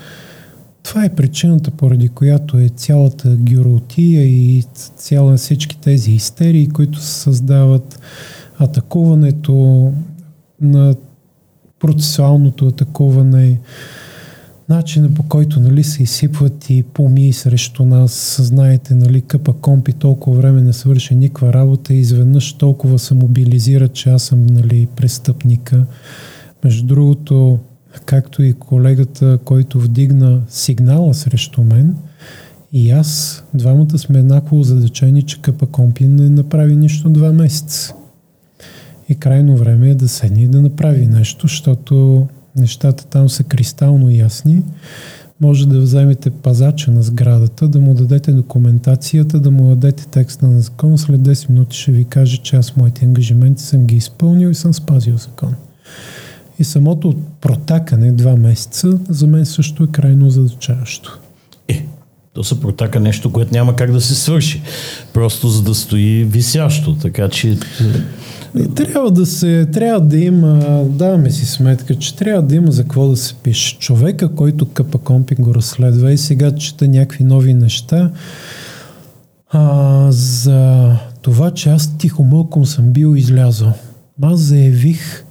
това е причината, поради която е цялата гюротия и цяла всички тези истерии, които се създават, атакуването на процесуалното атакуване, начина по който нали, се изсипват и помии срещу нас. Знаете, нали, къпа компи толкова време не свърши никаква работа и изведнъж толкова се мобилизира, че аз съм нали, престъпника. Между другото, както и колегата, който вдигна сигнала срещу мен, и аз, двамата сме еднакво задачени, че Къпа Компи не направи нищо два месеца. И крайно време е да седне и да направи нещо, защото нещата там са кристално ясни. Може да вземете пазача на сградата, да му дадете документацията, да му дадете текста на закон. След 10 минути ще ви каже, че аз моите ангажименти съм ги изпълнил и съм спазил закон. И самото протакане два месеца за мен също е крайно задачаващо. Е, то се протака нещо, което няма как да се свърши. Просто за да стои висящо. Така че... И трябва да се, трябва да има, даваме си сметка, че трябва да има за какво да се пише. Човека, който Къпа Компи го разследва и сега чета някакви нови неща, а, за това, че аз тихо мълком съм бил излязъл. Аз заявих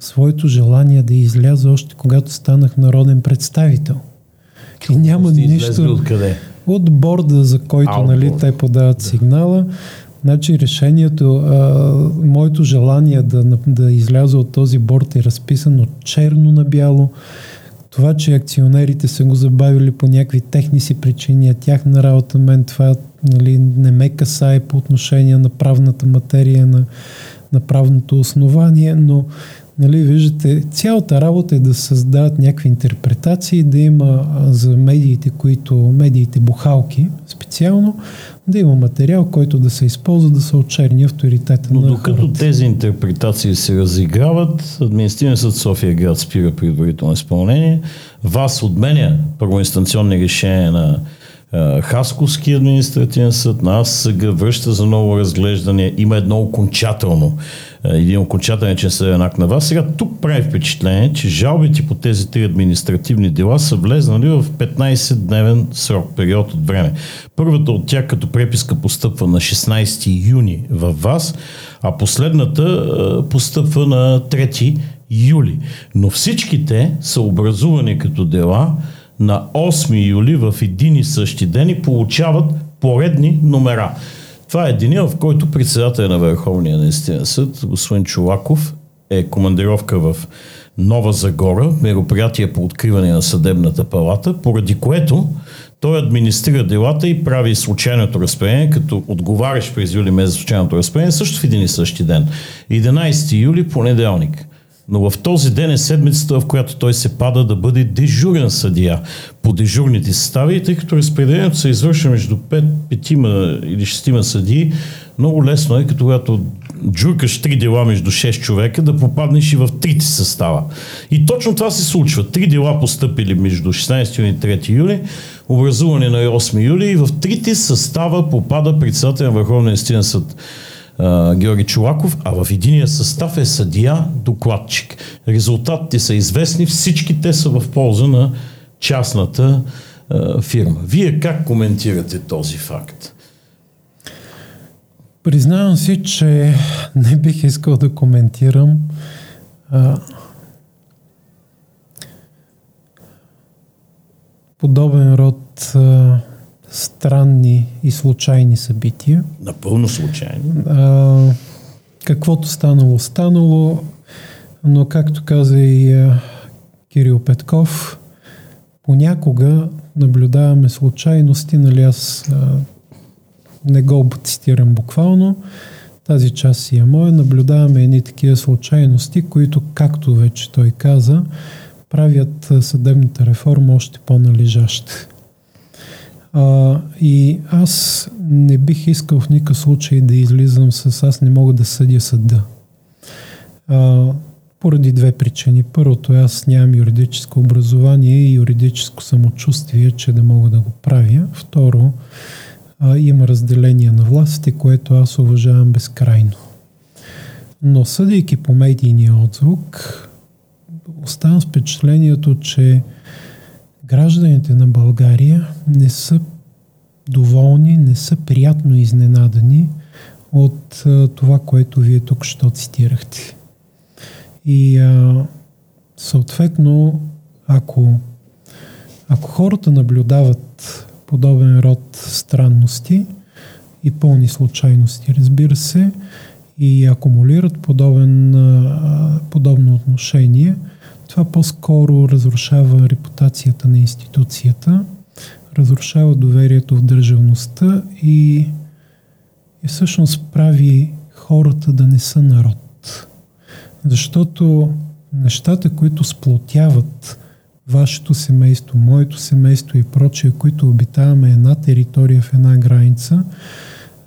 своето желание да изляза още когато станах народен представител. И няма нищо... Откъде? От борда, за който а, нали, те подават да. сигнала. Значи решението, а, моето желание да, да изляза от този борт е разписано черно на бяло. Това, че акционерите са го забавили по някакви техни си причини, а тяхна работа мен това нали, не ме касае по отношение на правната материя, на, на правното основание, но Нали, виждате, цялата работа е да създават някакви интерпретации, да има за медиите, които, медиите бухалки специално, да има материал, който да се използва да се очерни авторитета Но на докато хората. тези интерпретации се разиграват, Административен съд София град спира предварително изпълнение, вас отменя първоинстанционни решения на Хасковски административен съд на връща за ново разглеждане. Има едно окончателно, един окончателен честен акт на вас. Сега тук прави впечатление, че жалбите по тези три административни дела са влезнали в 15-дневен срок, период от време. Първата от тях като преписка постъпва на 16 юни във вас, а последната постъпва на 3 юли. Но всичките са образувани като дела на 8 юли в един и същи ден и получават поредни номера. Това е деня, в който председателя на Върховния административен съд, господин Чулаков, е командировка в Нова Загора, мероприятие по откриване на съдебната палата, поради което той администрира делата и прави случайното разпределение, като отговаряш през юли месец случайното разпределение, също в един и същи ден. 11 юли, понеделник. Но в този ден е седмицата, в която той се пада да бъде дежурен съдия по дежурните състави, тъй като разпределението се извършва между 5, 5 или 6 съдии, много лесно е, като когато джуркаш три дела между 6 човека, да попаднеш и в трите състава. И точно това се случва. Три дела постъпили между 16 юни и 3 юли, образуване на 8 юли и в трите състава попада председател на Върховния съд Георги Чулаков, а в единия състав е съдия докладчик. Резултатите са известни, всички те са в полза на частната а, фирма. Вие как коментирате този факт? Признавам си, че не бих искал да коментирам а, подобен род а, странни и случайни събития. Напълно случайни. А, каквото станало, станало, но както каза и а, Кирил Петков, понякога наблюдаваме случайности, нали аз а, не го цитирам буквално, тази част си е моя, наблюдаваме едни такива случайности, които, както вече той каза, правят съдебната реформа още по-належаща. А, и аз не бих искал в никакъв случай да излизам с аз не мога да съдя съда. А, поради две причини. Първото аз нямам юридическо образование и юридическо самочувствие, че да мога да го правя. Второ, а, има разделение на властите, което аз уважавам безкрайно. Но съдейки по медийния отзвук, оставам с впечатлението, че гражданите на България не са доволни, не са приятно изненадани от а, това, което вие тук що цитирахте. И а, съответно, ако, ако хората наблюдават подобен род странности и пълни случайности, разбира се, и акумулират подобен, а, подобно отношение – това по-скоро разрушава репутацията на институцията, разрушава доверието в държавността и, и всъщност прави хората да не са народ. Защото нещата, които сплотяват вашето семейство, моето семейство и прочие, които обитаваме една територия в една граница,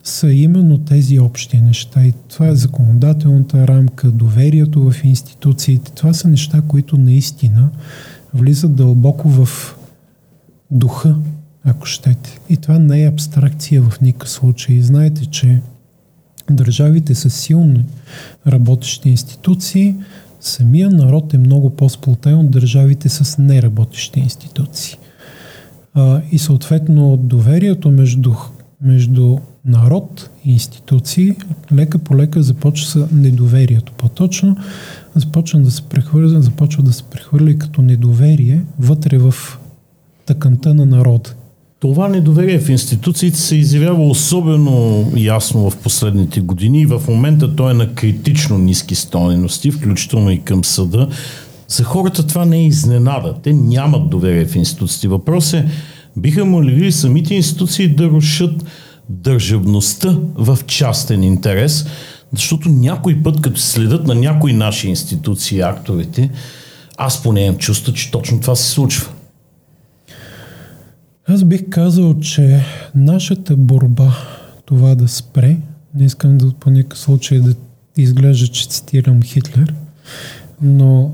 са именно тези общи неща. И това е законодателната рамка, доверието в институциите. Това са неща, които наистина влизат дълбоко в духа, ако щете. И това не е абстракция в никакъв случай. Знаете, че държавите са силни работещи институции, самия народ е много по-сплотен от държавите с неработещи институции. А, и съответно доверието между, между народ и институции, лека по лека започва недоверието. По-точно започва да се прехвърля, започва да се прехвърля като недоверие вътре в тъканта на народа. Това недоверие в институциите се изявява особено ясно в последните години и в момента то е на критично ниски стойности, включително и към съда. За хората това не е изненада. Те нямат доверие в институциите. Въпрос е, биха могли самите институции да рушат държавността в частен интерес, защото някой път, като следят на някои наши институции актовете, аз поне имам чувство, че точно това се случва. Аз бих казал, че нашата борба това да спре, не искам да по никакъв случай да изглежда, че цитирам Хитлер, но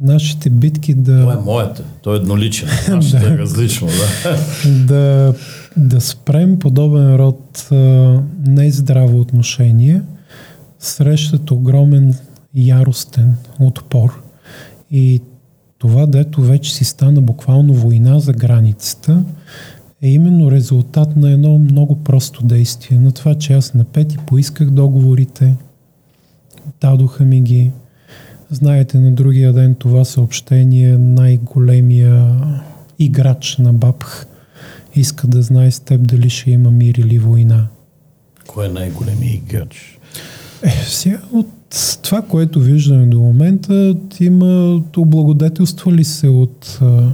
нашите битки да... Това е моята, то е едноличен, [laughs] нашата да. е различно, да. [laughs] да. Да спрем подобен род а, нездраво отношение, срещат огромен яростен отпор и това, дето вече си стана буквално война за границата, е именно резултат на едно много просто действие. На това, че аз на пети поисках договорите, дадоха ми ги. Знаете, на другия ден това съобщение най-големия играч на БАПХ иска да знае с теб дали ще има мир или война. Кой е най-големият играч? Е, сега от това, което виждаме до момента, има облагодетелствали се от а,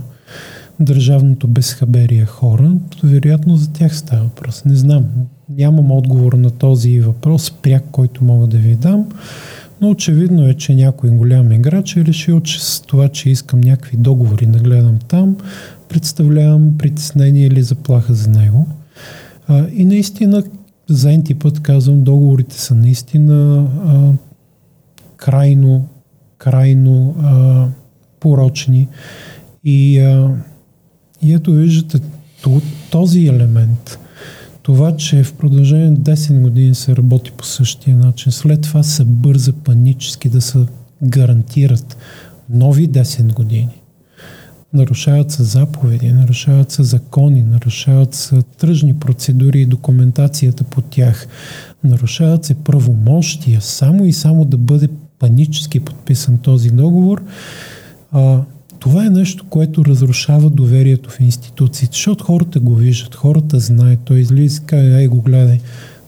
държавното безхаберие хора. Вероятно за тях става въпрос. Не знам. Нямам отговор на този въпрос, пряк, който мога да ви дам. Но очевидно е, че някой голям играч е решил, че с това, че искам някакви договори да гледам там, представлявам притеснение или заплаха за него. А, и наистина, за енти път казвам, договорите са наистина а, крайно, крайно а, порочни. И, а, и ето виждате този елемент, това, че в продължение на 10 години се работи по същия начин, след това се бърза панически да се гарантират нови 10 години. Нарушават се заповеди, нарушават се закони, нарушават се тръжни процедури и документацията по тях, нарушават се правомощия, само и само да бъде панически подписан този договор, а, това е нещо, което разрушава доверието в институциите, защото хората го виждат, хората знаят, той излиза и каже, ай го гледай,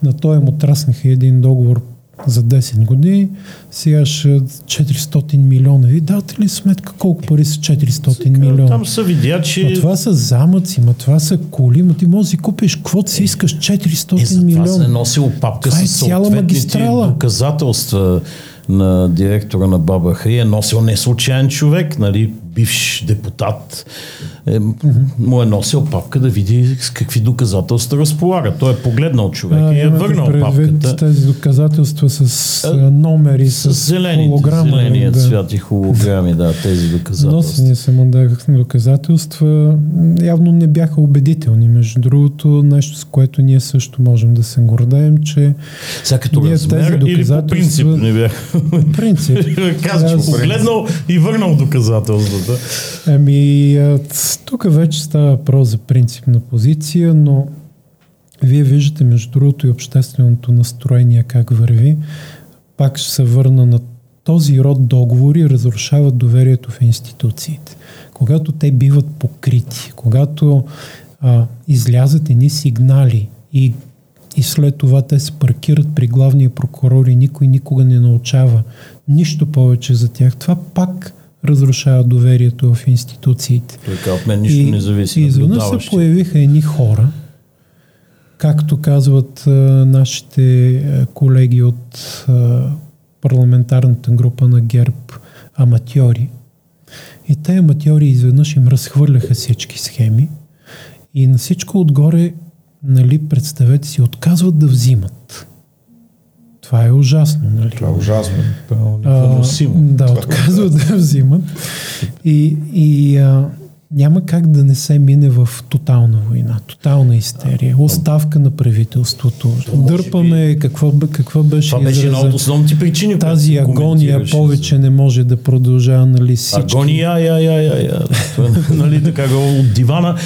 на той му траснаха един договор за 10 години, сега ще 400 милиона. Ви дате ли сметка колко пари са 400 Сега, милиона? Там са видя, че... Ма това са замъци, ма това са коли, ма ти можеш да си купиш каквото си искаш 400 е, милиона. Това се е носил папка това с е съответните доказателства на директора на БАБХ и е носил не случайен човек, нали, бивш депутат, е, му е носил папка да види с какви доказателства разполага. Той е погледнал човек а, и е върнал папката. Тези доказателства с а, номери, с, с холограма. Зеленият да. цвят и холограми, да, тези [laughs] доказателства. Носени са му доказателства. Явно не бяха убедителни. Между другото, нещо с което ние също можем да се гордеем, че Сега като ние размер тези или по принцип не бяха? Принцип. [laughs] Каза, че погледнал и върнал доказателствата. Ами, тук вече става въпрос за принципна позиция, но вие виждате между другото и общественото настроение как върви. Пак ще се върна на този род договори разрушават доверието в институциите. Когато те биват покрити, когато а, излязат едни сигнали и, и след това те се паркират при главния прокурор и никой никога не научава нищо повече за тях, това пак разрушава доверието в институциите. Той от мен нищо и, не зависи. И изведнъж се появиха едни хора, както казват а, нашите а, колеги от а, парламентарната група на ГЕРБ, аматьори. И те аматьори изведнъж им разхвърляха всички схеми и на всичко отгоре, нали, представете си, отказват да взимат. Това е ужасно. Нали? Това е ужасно. А, да, отказват да взимат. И, и а, няма как да не се мине в тотална война, тотална истерия, оставка на правителството. Дърпаме би... какво, какво беше Това беше една от основните причини. Тази агония повече не може да продължава, нали, всички. Агония, я, я, я, я. нали, така от дивана.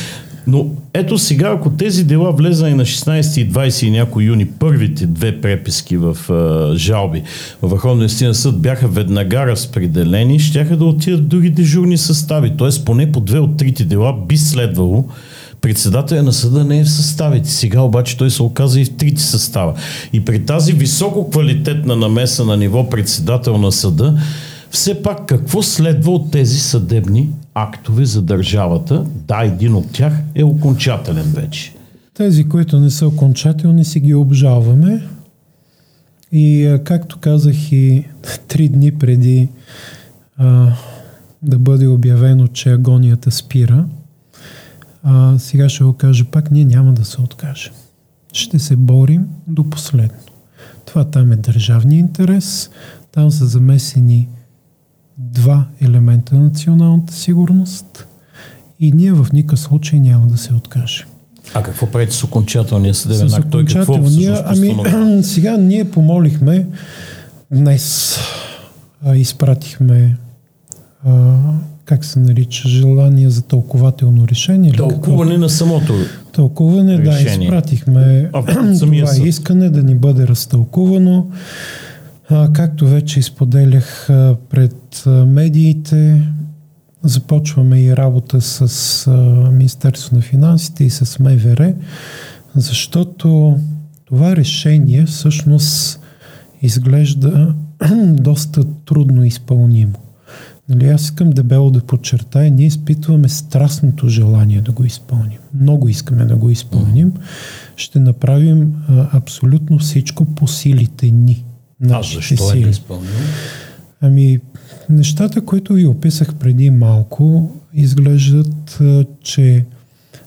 Но ето сега, ако тези дела влезани на 16 и 20 и някой юни, първите две преписки в а, жалби в Върховния съд бяха веднага разпределени, щяха да отидат други дежурни състави. Тоест поне по две от трите дела би следвало председателя на съда не е в съставите. Сега обаче той се оказа и в трите състава. И при тази високо квалитетна намеса на ниво председател на съда, Все пак какво следва от тези съдебни актове за държавата? Да, един от тях е окончателен вече. Тези, които не са окончателни, си ги обжалваме. И както казах и [laughs] три дни преди а, да бъде обявено, че агонията спира, а, сега ще го кажа пак, ние няма да се откажем. Ще се борим до последно. Това там е държавния интерес, там са замесени два елемента на националната сигурност и ние в никакъв случай няма да се откажем. А какво правите с окончателния съдебен акт? Той какво ами, [clears throat] сега ние помолихме, днес а, изпратихме а, как се нарича, желание за тълкователно решение. Тълкуване какво? на самото Тълкуване, решение. да, изпратихме а, [clears throat] това съд. искане да ни бъде разтълкувано. Както вече изподелях пред медиите, започваме и работа с Министерство на финансите и с МВР, защото това решение всъщност изглежда [clears throat] доста трудно изпълнимо. Нали, аз искам дебело да подчертая, ние изпитваме страстното желание да го изпълним. Много искаме да го изпълним. Ще направим а, абсолютно всичко по силите ни. А защо сили. е да изпълним? Ами, нещата, които ви описах преди малко, изглеждат, че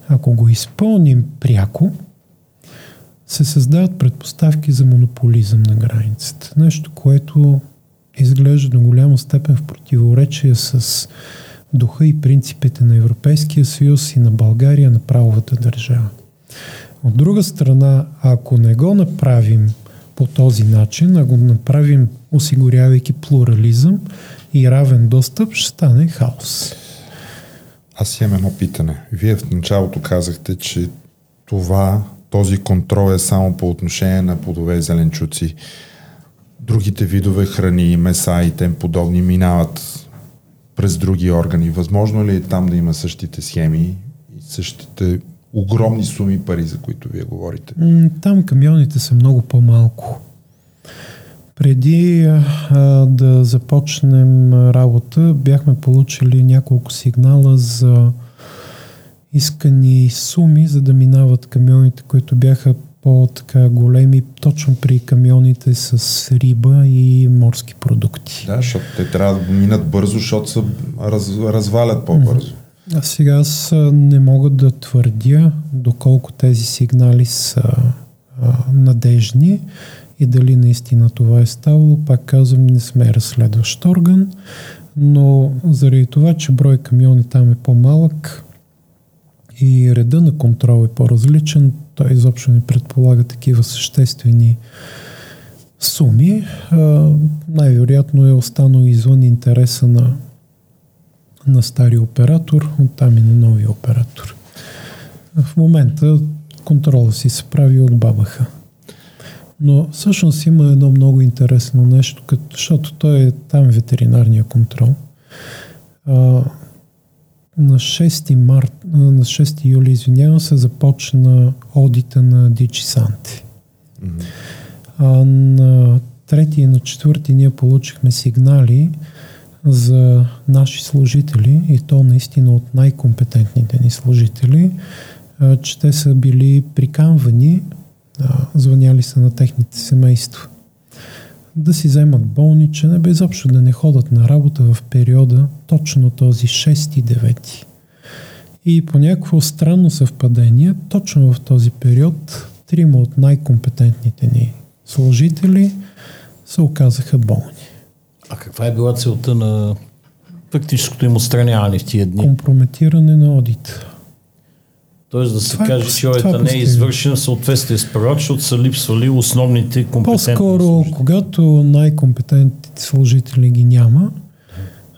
ако го изпълним пряко, се създават предпоставки за монополизъм на границата. Нещо, което изглежда до голяма степен в противоречие с духа и принципите на Европейския съюз и на България, на правовата държава. От друга страна, ако не го направим по този начин, а го направим осигурявайки плурализъм и равен достъп, ще стане хаос. Аз имам едно питане. Вие в началото казахте, че това, този контрол е само по отношение на плодове и зеленчуци другите видове храни, меса и тем подобни минават през други органи. Възможно ли е там да има същите схеми и същите огромни суми пари, за които вие говорите? Там камионите са много по-малко. Преди а, да започнем работа, бяхме получили няколко сигнала за искани суми, за да минават камионите, които бяха по-така големи, точно при камионите с риба и морски продукти. Да, защото те трябва да минат бързо, защото се раз, развалят по-бързо. А сега аз не мога да твърдя доколко тези сигнали са а, надежни и дали наистина това е ставало. Пак казвам, не сме разследващ орган, но заради това, че брой камиони там е по-малък и реда на контрол е по-различен, той изобщо не предполага такива съществени суми. най-вероятно е останал извън интереса на, на стария оператор, оттам и на новия оператор. В момента контрола си се прави от бабаха. Но всъщност има едно много интересно нещо, като, защото той е там ветеринарния контрол. А, на 6 март, на 6 юли, извинявам се, започна одита на Дичи Санти. Mm-hmm. А на 3 и на 4 ние получихме сигнали за наши служители и то наистина от най-компетентните ни служители, че те са били приканвани, звъняли са на техните семейства да си вземат болничене, без общо да не ходят на работа в периода точно този 6-9. И по някакво странно съвпадение, точно в този период, трима от най-компетентните ни служители се оказаха болни. А каква е била целта на фактическото им отстраняване в тия дни? Компрометиране на одит. Тоест да се това, е каже, че одита не е извършен в съответствие с права, защото са липсвали основните компетентни По-скоро, служители. когато най-компетентните служители ги няма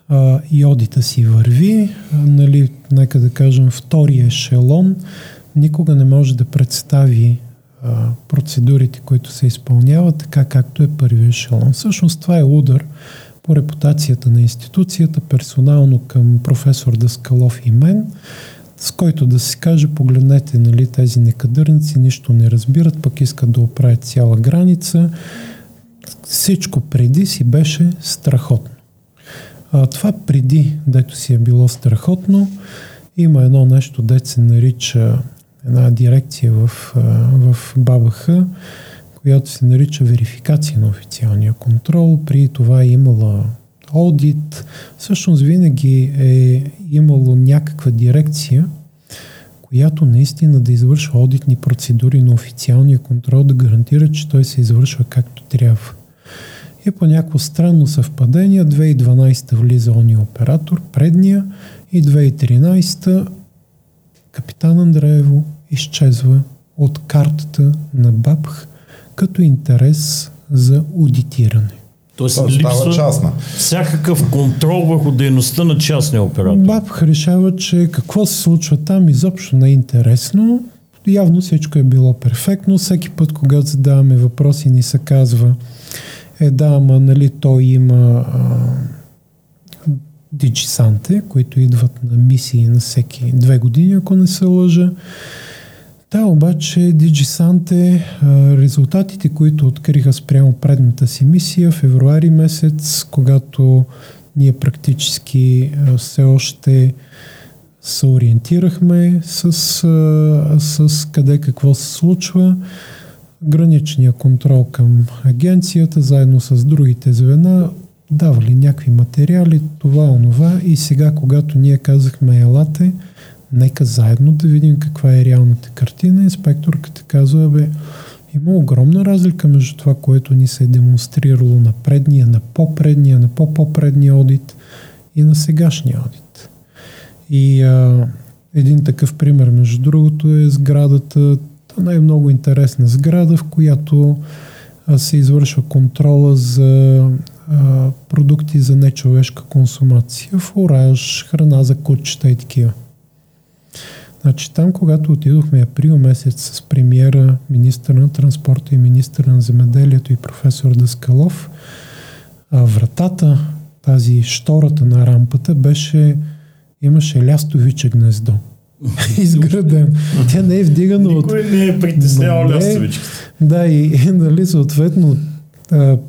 а, и одита си върви, а, нали, нека да кажем втория ешелон, никога не може да представи а, процедурите, които се изпълняват, така както е първия ешелон. Всъщност това е удар по репутацията на институцията, персонално към професор Даскалов и мен, с който да си каже, погледнете, нали, тези некадърници нищо не разбират, пък искат да оправят цяла граница. Всичко преди си беше страхотно. А, това преди, дето си е било страхотно, има едно нещо, дето се нарича една дирекция в, в БАБХ, която се нарича верификация на официалния контрол. При това е имала аудит. Всъщност винаги е имало някаква дирекция, която наистина да извършва аудитни процедури на официалния контрол, да гарантира, че той се извършва както трябва. И по някакво странно съвпадение, 2012 влиза ония оператор, предния, и 2013 капитан Андреево изчезва от картата на БАПХ като интерес за аудитиране. Тоест Това липсва частна. всякакъв контрол върху дейността на частния оператор. БАПХ решава, че какво се случва там изобщо не е интересно. Явно всичко е било перфектно. Всеки път, когато задаваме въпроси, ни се казва е да, ама нали той има а, диджисанте, които идват на мисии на всеки две години, ако не се лъжа. Да, обаче Диджисанте, резултатите, които откриха спрямо предната си мисия, февруари месец, когато ние практически все още се ориентирахме с, с къде какво се случва. Граничния контрол към агенцията, заедно с другите звена, давали някакви материали, това, онова и сега, когато ние казахме елате, нека заедно да видим каква е реалната картина, инспекторката казва, бе, има огромна разлика между това, което ни се е демонстрирало на предния, на по-предния, на по-по-предния одит и на сегашния одит. И а, един такъв пример, между другото, е сградата, най-много интересна сграда, в която а, се извършва контрола за а, продукти за нечовешка консумация, фураж, храна за кучета и такива. Значи там, когато отидохме април месец с премиера, министър на транспорта и министър на земеделието и професор Даскалов, а вратата, тази штората на рампата беше, имаше лястовиче гнездо. [laughs] изграден. Тя не е вдигана от... Никой не е притеснявал лястовичката. Да, и, и нали, съответно,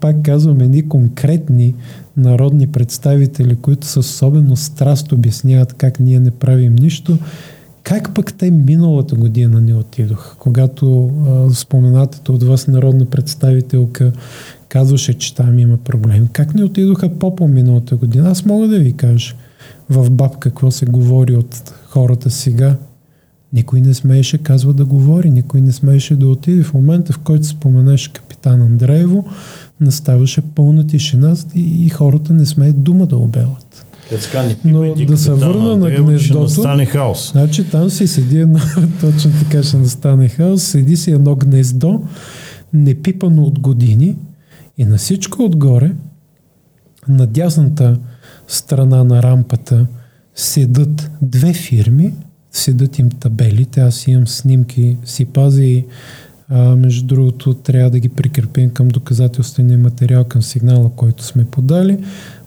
пак казвам, едни конкретни народни представители, които с особено страст обясняват как ние не правим нищо, как пък те миналата година не отидох, когато а, споменатата от вас народна представителка казваше, че там има проблем. Как не отидоха по-по миналата година? Аз мога да ви кажа в БАБ какво се говори от хората сега. Никой не смееше, казва, да говори, никой не смееше да отиде. В момента, в който споменеше капитан Андреево, наставаше пълна тишина и, хората не смеят дума да обелят. Но да се върна на гнездото. Ще настане хаос. Значи там си седи едно, [laughs] точно така ще настане хаос, седи си едно гнездо, непипано от години и на всичко отгоре, на дясната страна на рампата, седат две фирми, седат им табелите, аз имам снимки, си пази а, между другото, трябва да ги прикрепим към доказателствения материал, към сигнала, който сме подали.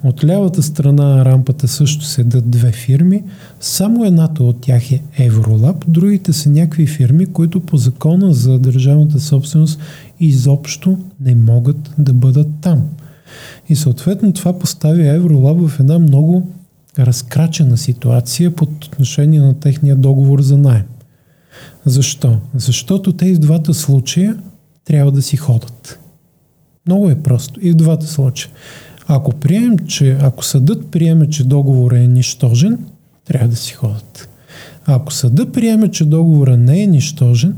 От лявата страна на рампата също седат две фирми. Само едната от тях е Евролаб, другите са някакви фирми, които по закона за държавната собственост изобщо не могат да бъдат там. И съответно това поставя Евролаб в една много разкрачена ситуация под отношение на техния договор за найем. Защо? Защото те и двата случая трябва да си ходят. Много е просто. И в двата случая. Ако приемем, че, ако съдът приеме, че договор е нищожен, трябва да си ходят. Ако съдът приеме, че договора не е нищожен,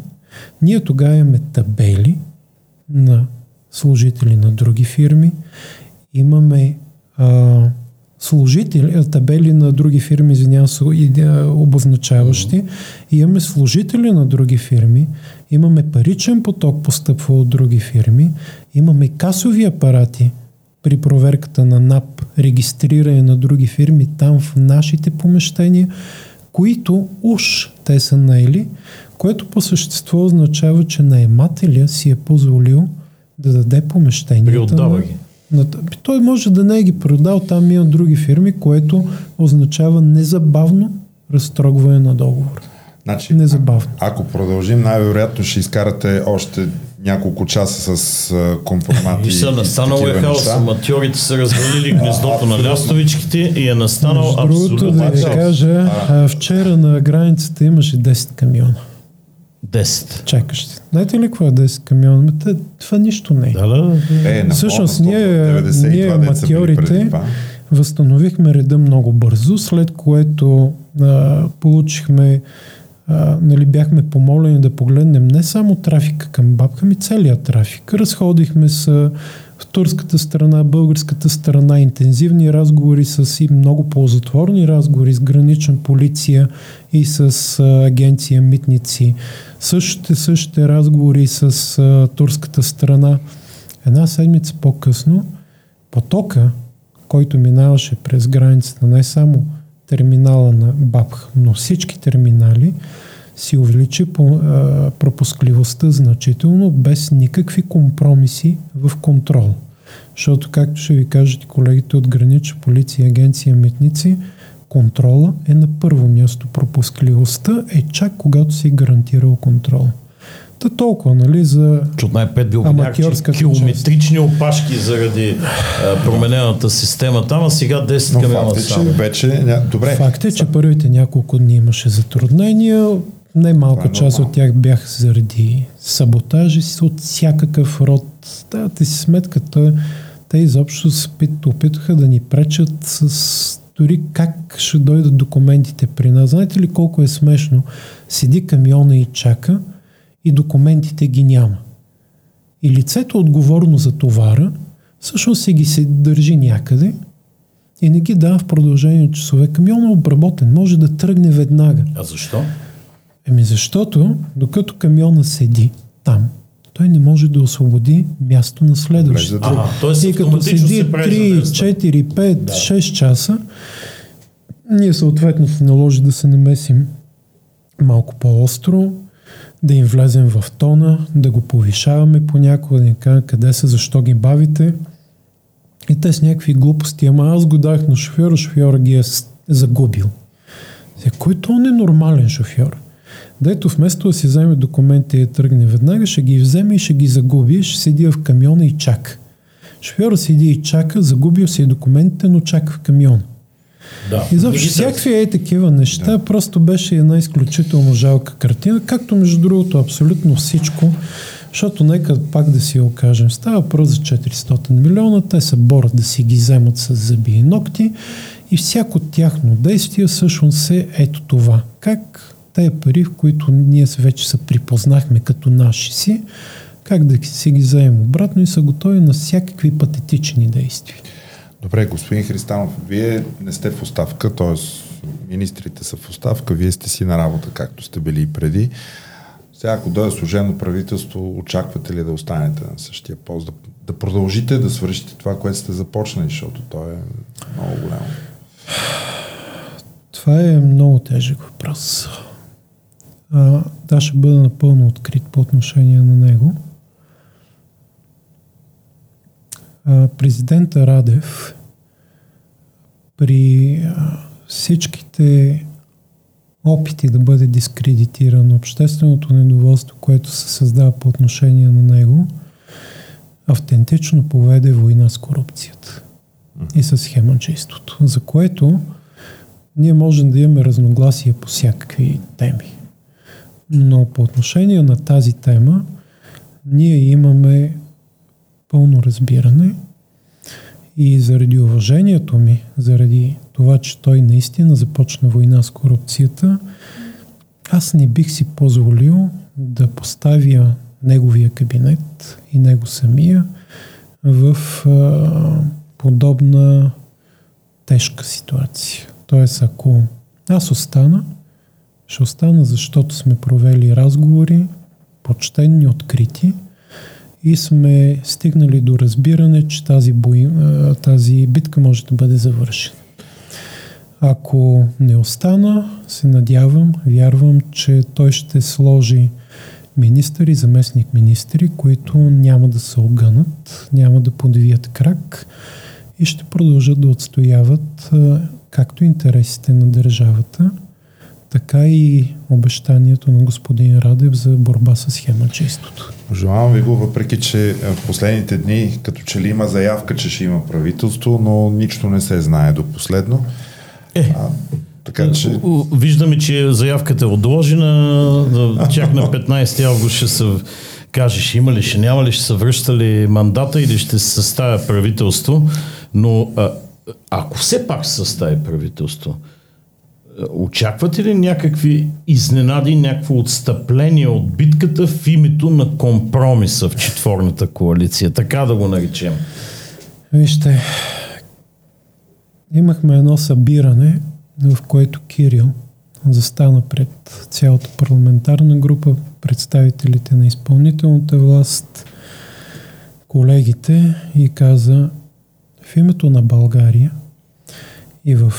ние тогава имаме табели на служители на други фирми, имаме а, служители, табели на други фирми, извинявам се, обозначаващи. Имаме служители на други фирми, имаме паричен поток постъпва от други фирми, имаме касови апарати при проверката на НАП, регистриране на други фирми там в нашите помещения, които уж те са наели, което по същество означава, че наемателя си е позволил да даде помещенията на, той може да не е ги продал, там има други фирми, което означава незабавно разтрогване на договор. Значи, Незабавно. А, ако продължим, най-вероятно ще изкарате още няколко часа с а, компромати. И са настанал е хаос, аматьорите са развалили гнездото на лястовичките и е настанал абсолютно. да ви кажа, а, вчера на границата имаше 10 камиона. 10. Чакащи. Знаете ли какво е 10 камиона? Това нищо не е. Да, да. Е, Всъщност ние, ние аматьорите възстановихме реда много бързо, след което а, получихме нали, бяхме помолени да погледнем не само трафика към Бабка, ми целият трафик. Разходихме с в турската страна, българската страна, интензивни разговори с и много ползотворни разговори с гранична полиция и с а, агенция митници. Същите, същите разговори с а, турската страна. Една седмица по-късно потока, който минаваше през границата, не само терминала на БАПХ, но всички терминали, си увеличи по, а, пропускливостта значително, без никакви компромиси в контрол. Защото, както ще ви кажат колегите от гранична полиция, агенция, митници, контрола е на първо място. Пропускливостта е чак когато си гарантирал контрол. Та толкова, нали, за Чот най-пет бил аматьорска километрични опашки заради а, променената система там, а сега 10 Но камиона факт е, че вече... Добре. Факт е, че първите няколко дни имаше затруднения, най-малка е част от тях бяха заради саботажи от всякакъв род. Давате си сметката, те изобщо опитаха да ни пречат с дори как ще дойдат документите при нас. Знаете ли колко е смешно? Седи камиона и чака и документите ги няма. И лицето отговорно за товара всъщност се ги се държи някъде и не ги дава в продължение от часове. Камион е обработен, може да тръгне веднага. А защо? Еми защото, докато камиона седи там, той не може да освободи място на следващия. и като седи 3, 4, 5, да. 6 часа, ние съответно се наложи да се намесим малко по-остро, да им влезем в тона, да го повишаваме понякога, да ни кажем къде са, защо ги бавите. И те с някакви глупости, ама аз го дах на шофьора, шофьора ги е загубил. За който он е нормален шофьор? Дето вместо да си вземе документи и да тръгне веднага, ще ги вземе и ще ги загуби, ще седи в камиона и чака. Шофьора седи и чака, загубил си документите, но чака в камиона. Да, и заобщо всякакви е такива неща, да. просто беше една изключително жалка картина, както между другото абсолютно всичко, защото нека пак да си окажем, става въпрос за 400 милиона, те се борят да си ги вземат с зъби и ногти и всяко тяхно действие всъщност е ето това. Как тези пари, в които ние вече се припознахме като наши си, как да си ги вземем обратно и са готови на всякакви патетични действия. Добре, господин Христанов, вие не сте в оставка, т.е. министрите са в оставка, вие сте си на работа, както сте били и преди. Сега, ако дойде служено правителство, очаквате ли да останете на същия пост, да, да продължите да свършите това, което сте започнали, защото то е много голямо? Това е много тежък въпрос. А, да, ще бъда напълно открит по отношение на него. А, президента Радев при всичките опити да бъде дискредитиран, общественото недоволство, което се създава по отношение на него, автентично поведе война с корупцията и с схеманчеството, за което ние можем да имаме разногласия по всякакви теми. Но по отношение на тази тема, ние имаме пълно разбиране и заради уважението ми, заради това, че той наистина започна война с корупцията, аз не бих си позволил да поставя неговия кабинет и него самия в а, подобна тежка ситуация. Тоест, ако аз остана, ще остана, защото сме провели разговори, почтенни, открити и сме стигнали до разбиране, че тази, бой, тази битка може да бъде завършена. Ако не остана, се надявам, вярвам, че той ще сложи министъри, заместник министри, които няма да се огънат, няма да подвият крак и ще продължат да отстояват както интересите на държавата, така и обещанието на господин Радев за борба с схемачеството. Желавам ви го, въпреки че в последните дни като че ли има заявка, че ще има правителство, но нищо не се знае до последно. Е, а, така че... Виждаме, че заявката е отложена, чак на 15 август ще се каже, ще има ли, ще няма ли, ще се връща ли мандата или ще се съставя правителство. Но а, ако все пак се състави правителство, очаквате ли някакви изненади, някакво отстъпление от битката в името на компромиса в четворната коалиция, така да го наречем? Вижте, имахме едно събиране, в което Кирил застана пред цялата парламентарна група, представителите на изпълнителната власт, колегите и каза в името на България и в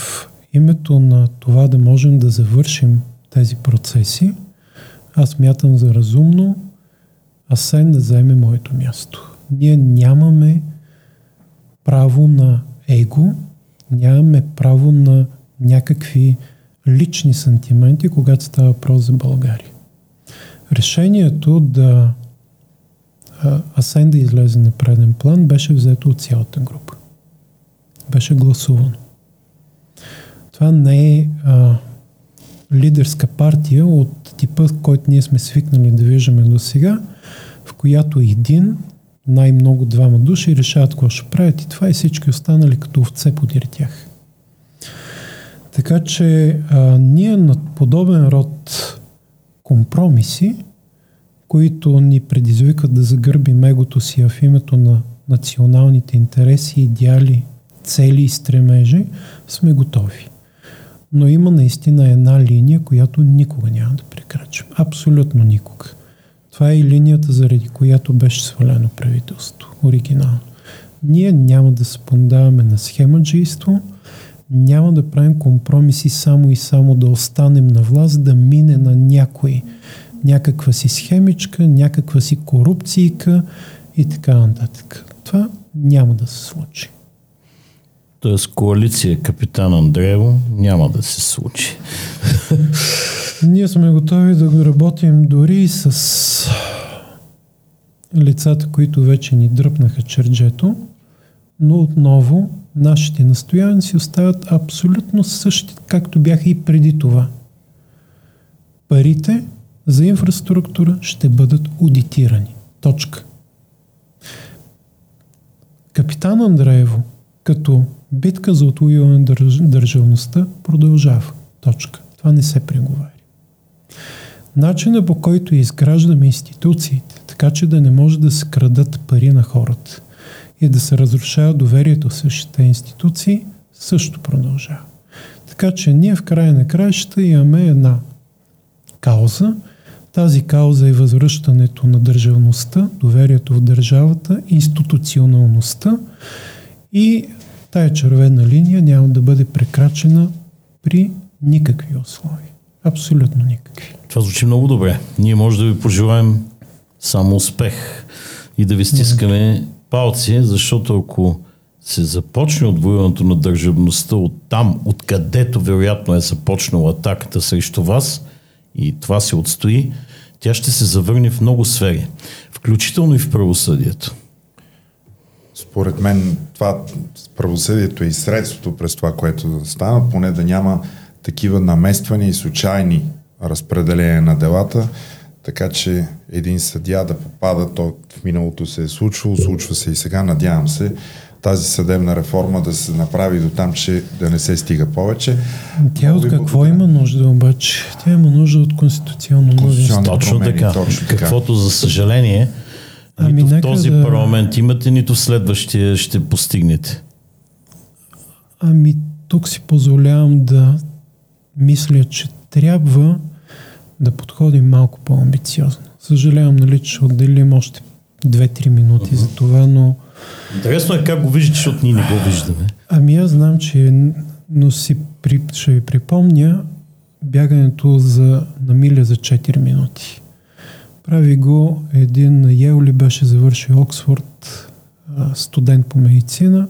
името на това да можем да завършим тези процеси, аз мятам за разумно Асен да заеме моето място. Ние нямаме право на его, нямаме право на някакви лични сантименти, когато става въпрос за България. Решението да Асен да излезе на преден план беше взето от цялата група. Беше гласувано. Това не е а, лидерска партия от типа, който ние сме свикнали да виждаме до сега, в която един, най-много двама души решават какво ще правят и това и всички останали като овце подир тях. Така че а, ние на подобен род компромиси, които ни предизвикат да загърбим егото си в името на националните интереси, идеали, цели и стремежи, сме готови. Но има наистина една линия, която никога няма да прекрачим. Абсолютно никога. Това е и линията, заради която беше свалено правителство. Оригинално. Ние няма да се пондаваме на схемаджийство, няма да правим компромиси само и само да останем на власт, да мине на някой някаква си схемичка, някаква си корупцийка и така нататък. Това няма да се случи. Тоест коалиция Капитан Андреево няма да се случи. [laughs] Ние сме готови да го работим дори с лицата, които вече ни дръпнаха черджето, но отново нашите настояния си остават абсолютно същи, както бяха и преди това. Парите за инфраструктура ще бъдат аудитирани. Точка. Капитан Андреево, като битка за отвоюване на държавността, продължава. Точка. Това не се преговаря. Начинът по който изграждаме институциите, така че да не може да се крадат пари на хората, и да се разрушава доверието в същите институции, също продължава. Така че ние в края на краищата имаме една кауза. Тази кауза е възвръщането на държавността, доверието в държавата, институционалността и тая червена линия няма да бъде прекрачена при никакви условия. Абсолютно никакви. Това звучи много добре. Ние може да ви пожелаем само успех и да ви стискаме палци, защото ако се започне отвоюването на държавността от там, откъдето вероятно е започнала атаката срещу вас и това се отстои, тя ще се завърне в много сфери, включително и в правосъдието. Според мен това правосъдието е и средството през това, което стана, поне да няма такива намествания и случайни разпределения на делата, така че един съдия да попада, то в миналото се е случвало, случва се и сега, надявам се, тази съдебна реформа да се направи до там, че да не се стига повече. Тя от какво има нужда обаче? Тя има нужда от конституционно мнозинство. Точно така. Точно така. Каквото за съжаление ами, нито в този да... парламент имате, нито в следващия ще постигнете. Ами тук си позволявам да мисля, че трябва да подходим малко по-амбициозно. Съжалявам, нали, че отделим още 2-3 минути uh-huh. за това, но... Интересно е как го виждате, защото ние не го виждаме. Ами аз знам, че но си при, ще ви припомня бягането за, на миля за 4 минути. Прави го един Йеоли беше завършил Оксфорд, студент по медицина,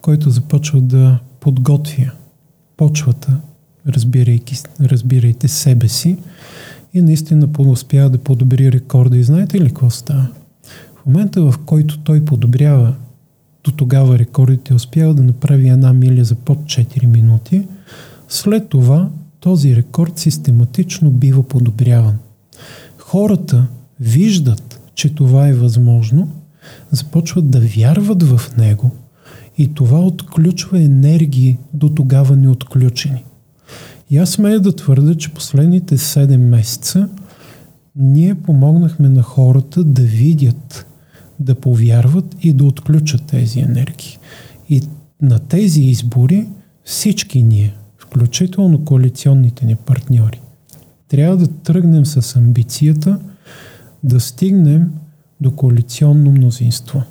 който започва да подготвя почвата разбирайки, разбирайте себе си и наистина успява да подобри рекорда. И знаете ли какво става? В момента, в който той подобрява до тогава рекордите, успява да направи една миля за под 4 минути, след това този рекорд систематично бива подобряван. Хората виждат, че това е възможно, започват да вярват в него и това отключва енергии до тогава неотключени. И аз смея да твърда, че последните 7 месеца ние помогнахме на хората да видят, да повярват и да отключат тези енергии. И на тези избори всички ние, включително коалиционните ни партньори, трябва да тръгнем с амбицията да стигнем до коалиционно мнозинство.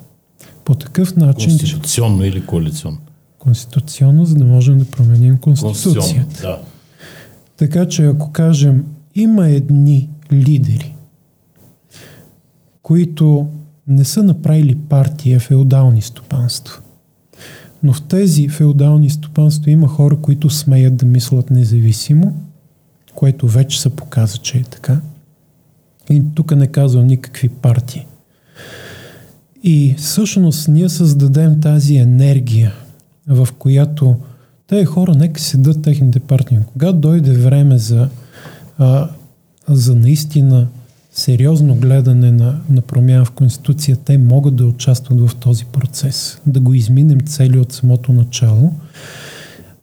По такъв начин... Конституционно или коалиционно? Конституционно, за да можем да променим Конституцията. Да. Така че ако кажем, има едни лидери, които не са направили партия феодални стопанства. Но в тези феодални стопанства има хора, които смеят да мислят независимо, което вече се показа, че е така. И тук не казвам никакви партии. И всъщност ние създадем тази енергия, в която тези хора нека седат техните партии. Когато дойде време за, а, за наистина сериозно гледане на, на промяна в Конституция, те могат да участват в този процес, да го изминем цели от самото начало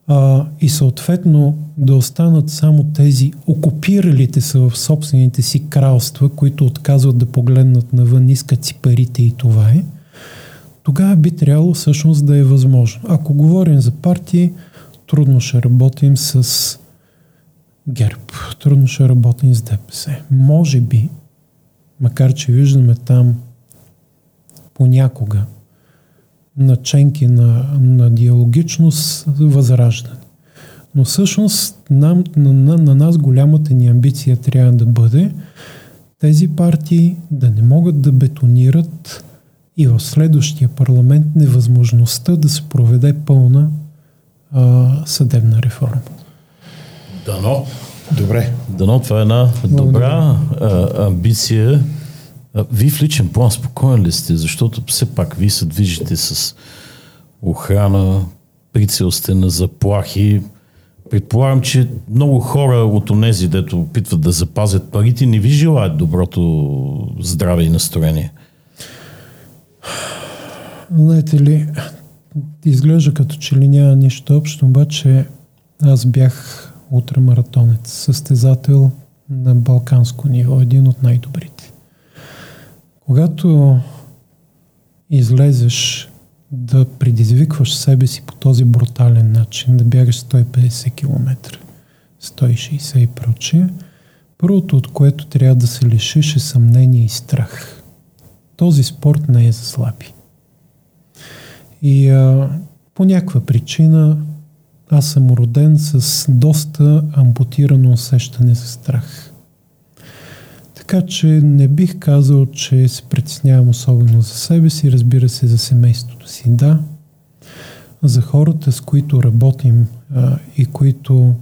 а, и съответно да останат само тези окупиралите са в собствените си кралства, които отказват да погледнат навън, искат си парите и това е, тогава би трябвало всъщност да е възможно. Ако говорим за партии, трудно ще работим с ГЕРБ, трудно ще работим с ДПС. Може би, макар че виждаме там понякога наченки на, на диалогичност, възраждане. Но всъщност нам, на, на, на нас голямата ни амбиция трябва да бъде тези партии да не могат да бетонират и в следващия парламент невъзможността да се проведе пълна а, съдебна реформа. Дано. Добре. Дано това е една добра а, амбиция. Вие в личен план спокоен ли сте? Защото все пак вие се движите с охрана, прицел сте на заплахи. Предполагам, че много хора от онези, дето опитват да запазят парите, не ви желаят доброто здраве и настроение. Знаете ли, изглежда като че ли няма нищо общо, обаче аз бях ултрамаратонец, състезател на балканско ниво, един от най-добрите. Когато излезеш да предизвикваш себе си по този брутален начин, да бягаш 150 км, 160 и прочие, първото, от което трябва да се лишиш е съмнение и страх. Този спорт не е за слаби. И а, по някаква причина аз съм роден с доста ампутирано усещане за страх. Така че не бих казал, че се притеснявам особено за себе си, разбира се, за семейството си. Да, за хората, с които работим а, и които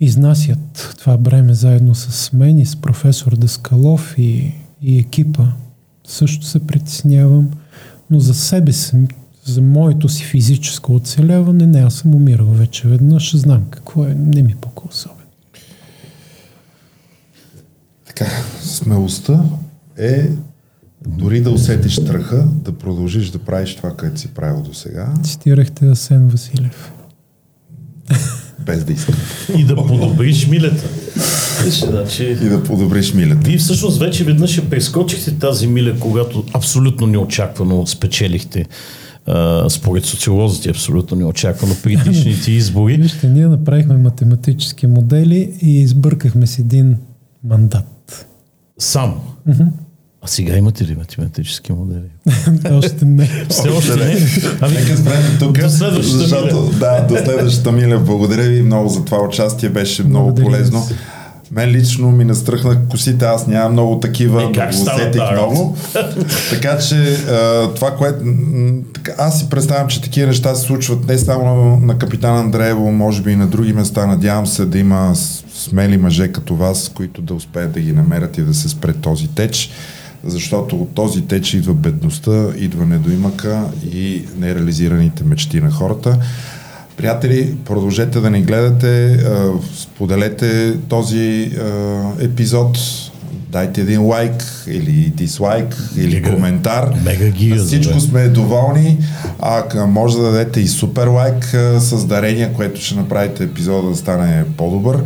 изнасят това бреме заедно с мен и с професор Даскалов и, и екипа, също се притеснявам, но за себе си, за моето си физическо оцеляване, не, аз съм умирал вече веднъж, знам какво е, не ми пука особено. Така, смелостта е дори да усетиш страха, да продължиш да правиш това, което си правил до сега. Цитирахте Асен Василев. Без да искам. И да подобриш милета. Значи... И да подобриш милета. Вие всъщност вече веднъж ще прескочихте тази миля, когато абсолютно неочаквано спечелихте според социолозите абсолютно неочаквано при предишните избори. Вижте, ние направихме математически модели и избъркахме с един мандат. Сам? Uh-huh. А сега имате ли математически модели? [laughs] още не. Все още не. Ами, Нека спрем тук, до следващата защото, миля. Да, до следващата миля. Благодаря ви много за това участие, беше много Благодаря полезно. ви. Мен лично ми настръхна косите, аз нямам много такива, е, как да усетих много. [laughs] така че това, което... Аз си представям, че такива неща се случват не само на капитан Андреево, може би и на други места. Надявам се да има смели мъже като вас, които да успеят да ги намерят и да се спре този теч защото от този теч идва бедността, идва недоимъка и нереализираните мечти на хората. Приятели, продължете да ни гледате, споделете този епизод, дайте един лайк или дислайк или Мега, коментар. Мега гига, Всичко бе. сме доволни. А може да дадете и супер лайк с дарение, което ще направите епизода да стане по-добър.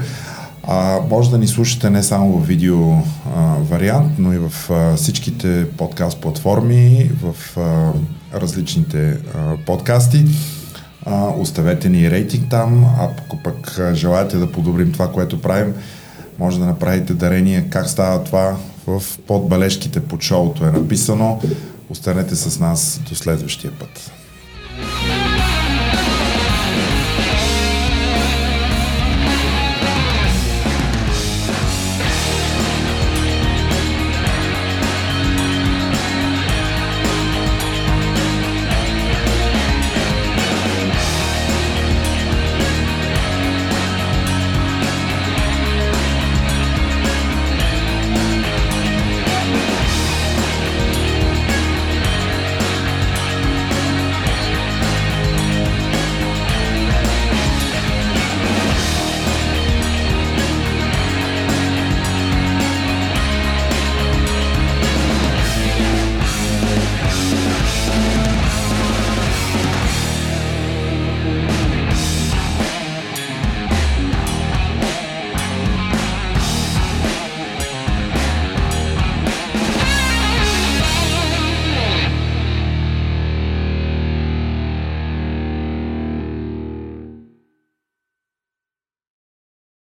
А, може да ни слушате не само в видео а, вариант, но и в а, всичките подкаст платформи, в а, различните а, подкасти. А, оставете ни рейтинг там, а ако пък желаете да подобрим това, което правим, може да направите дарение. Как става това? В подбележките под шоуто е написано. Останете с нас до следващия път.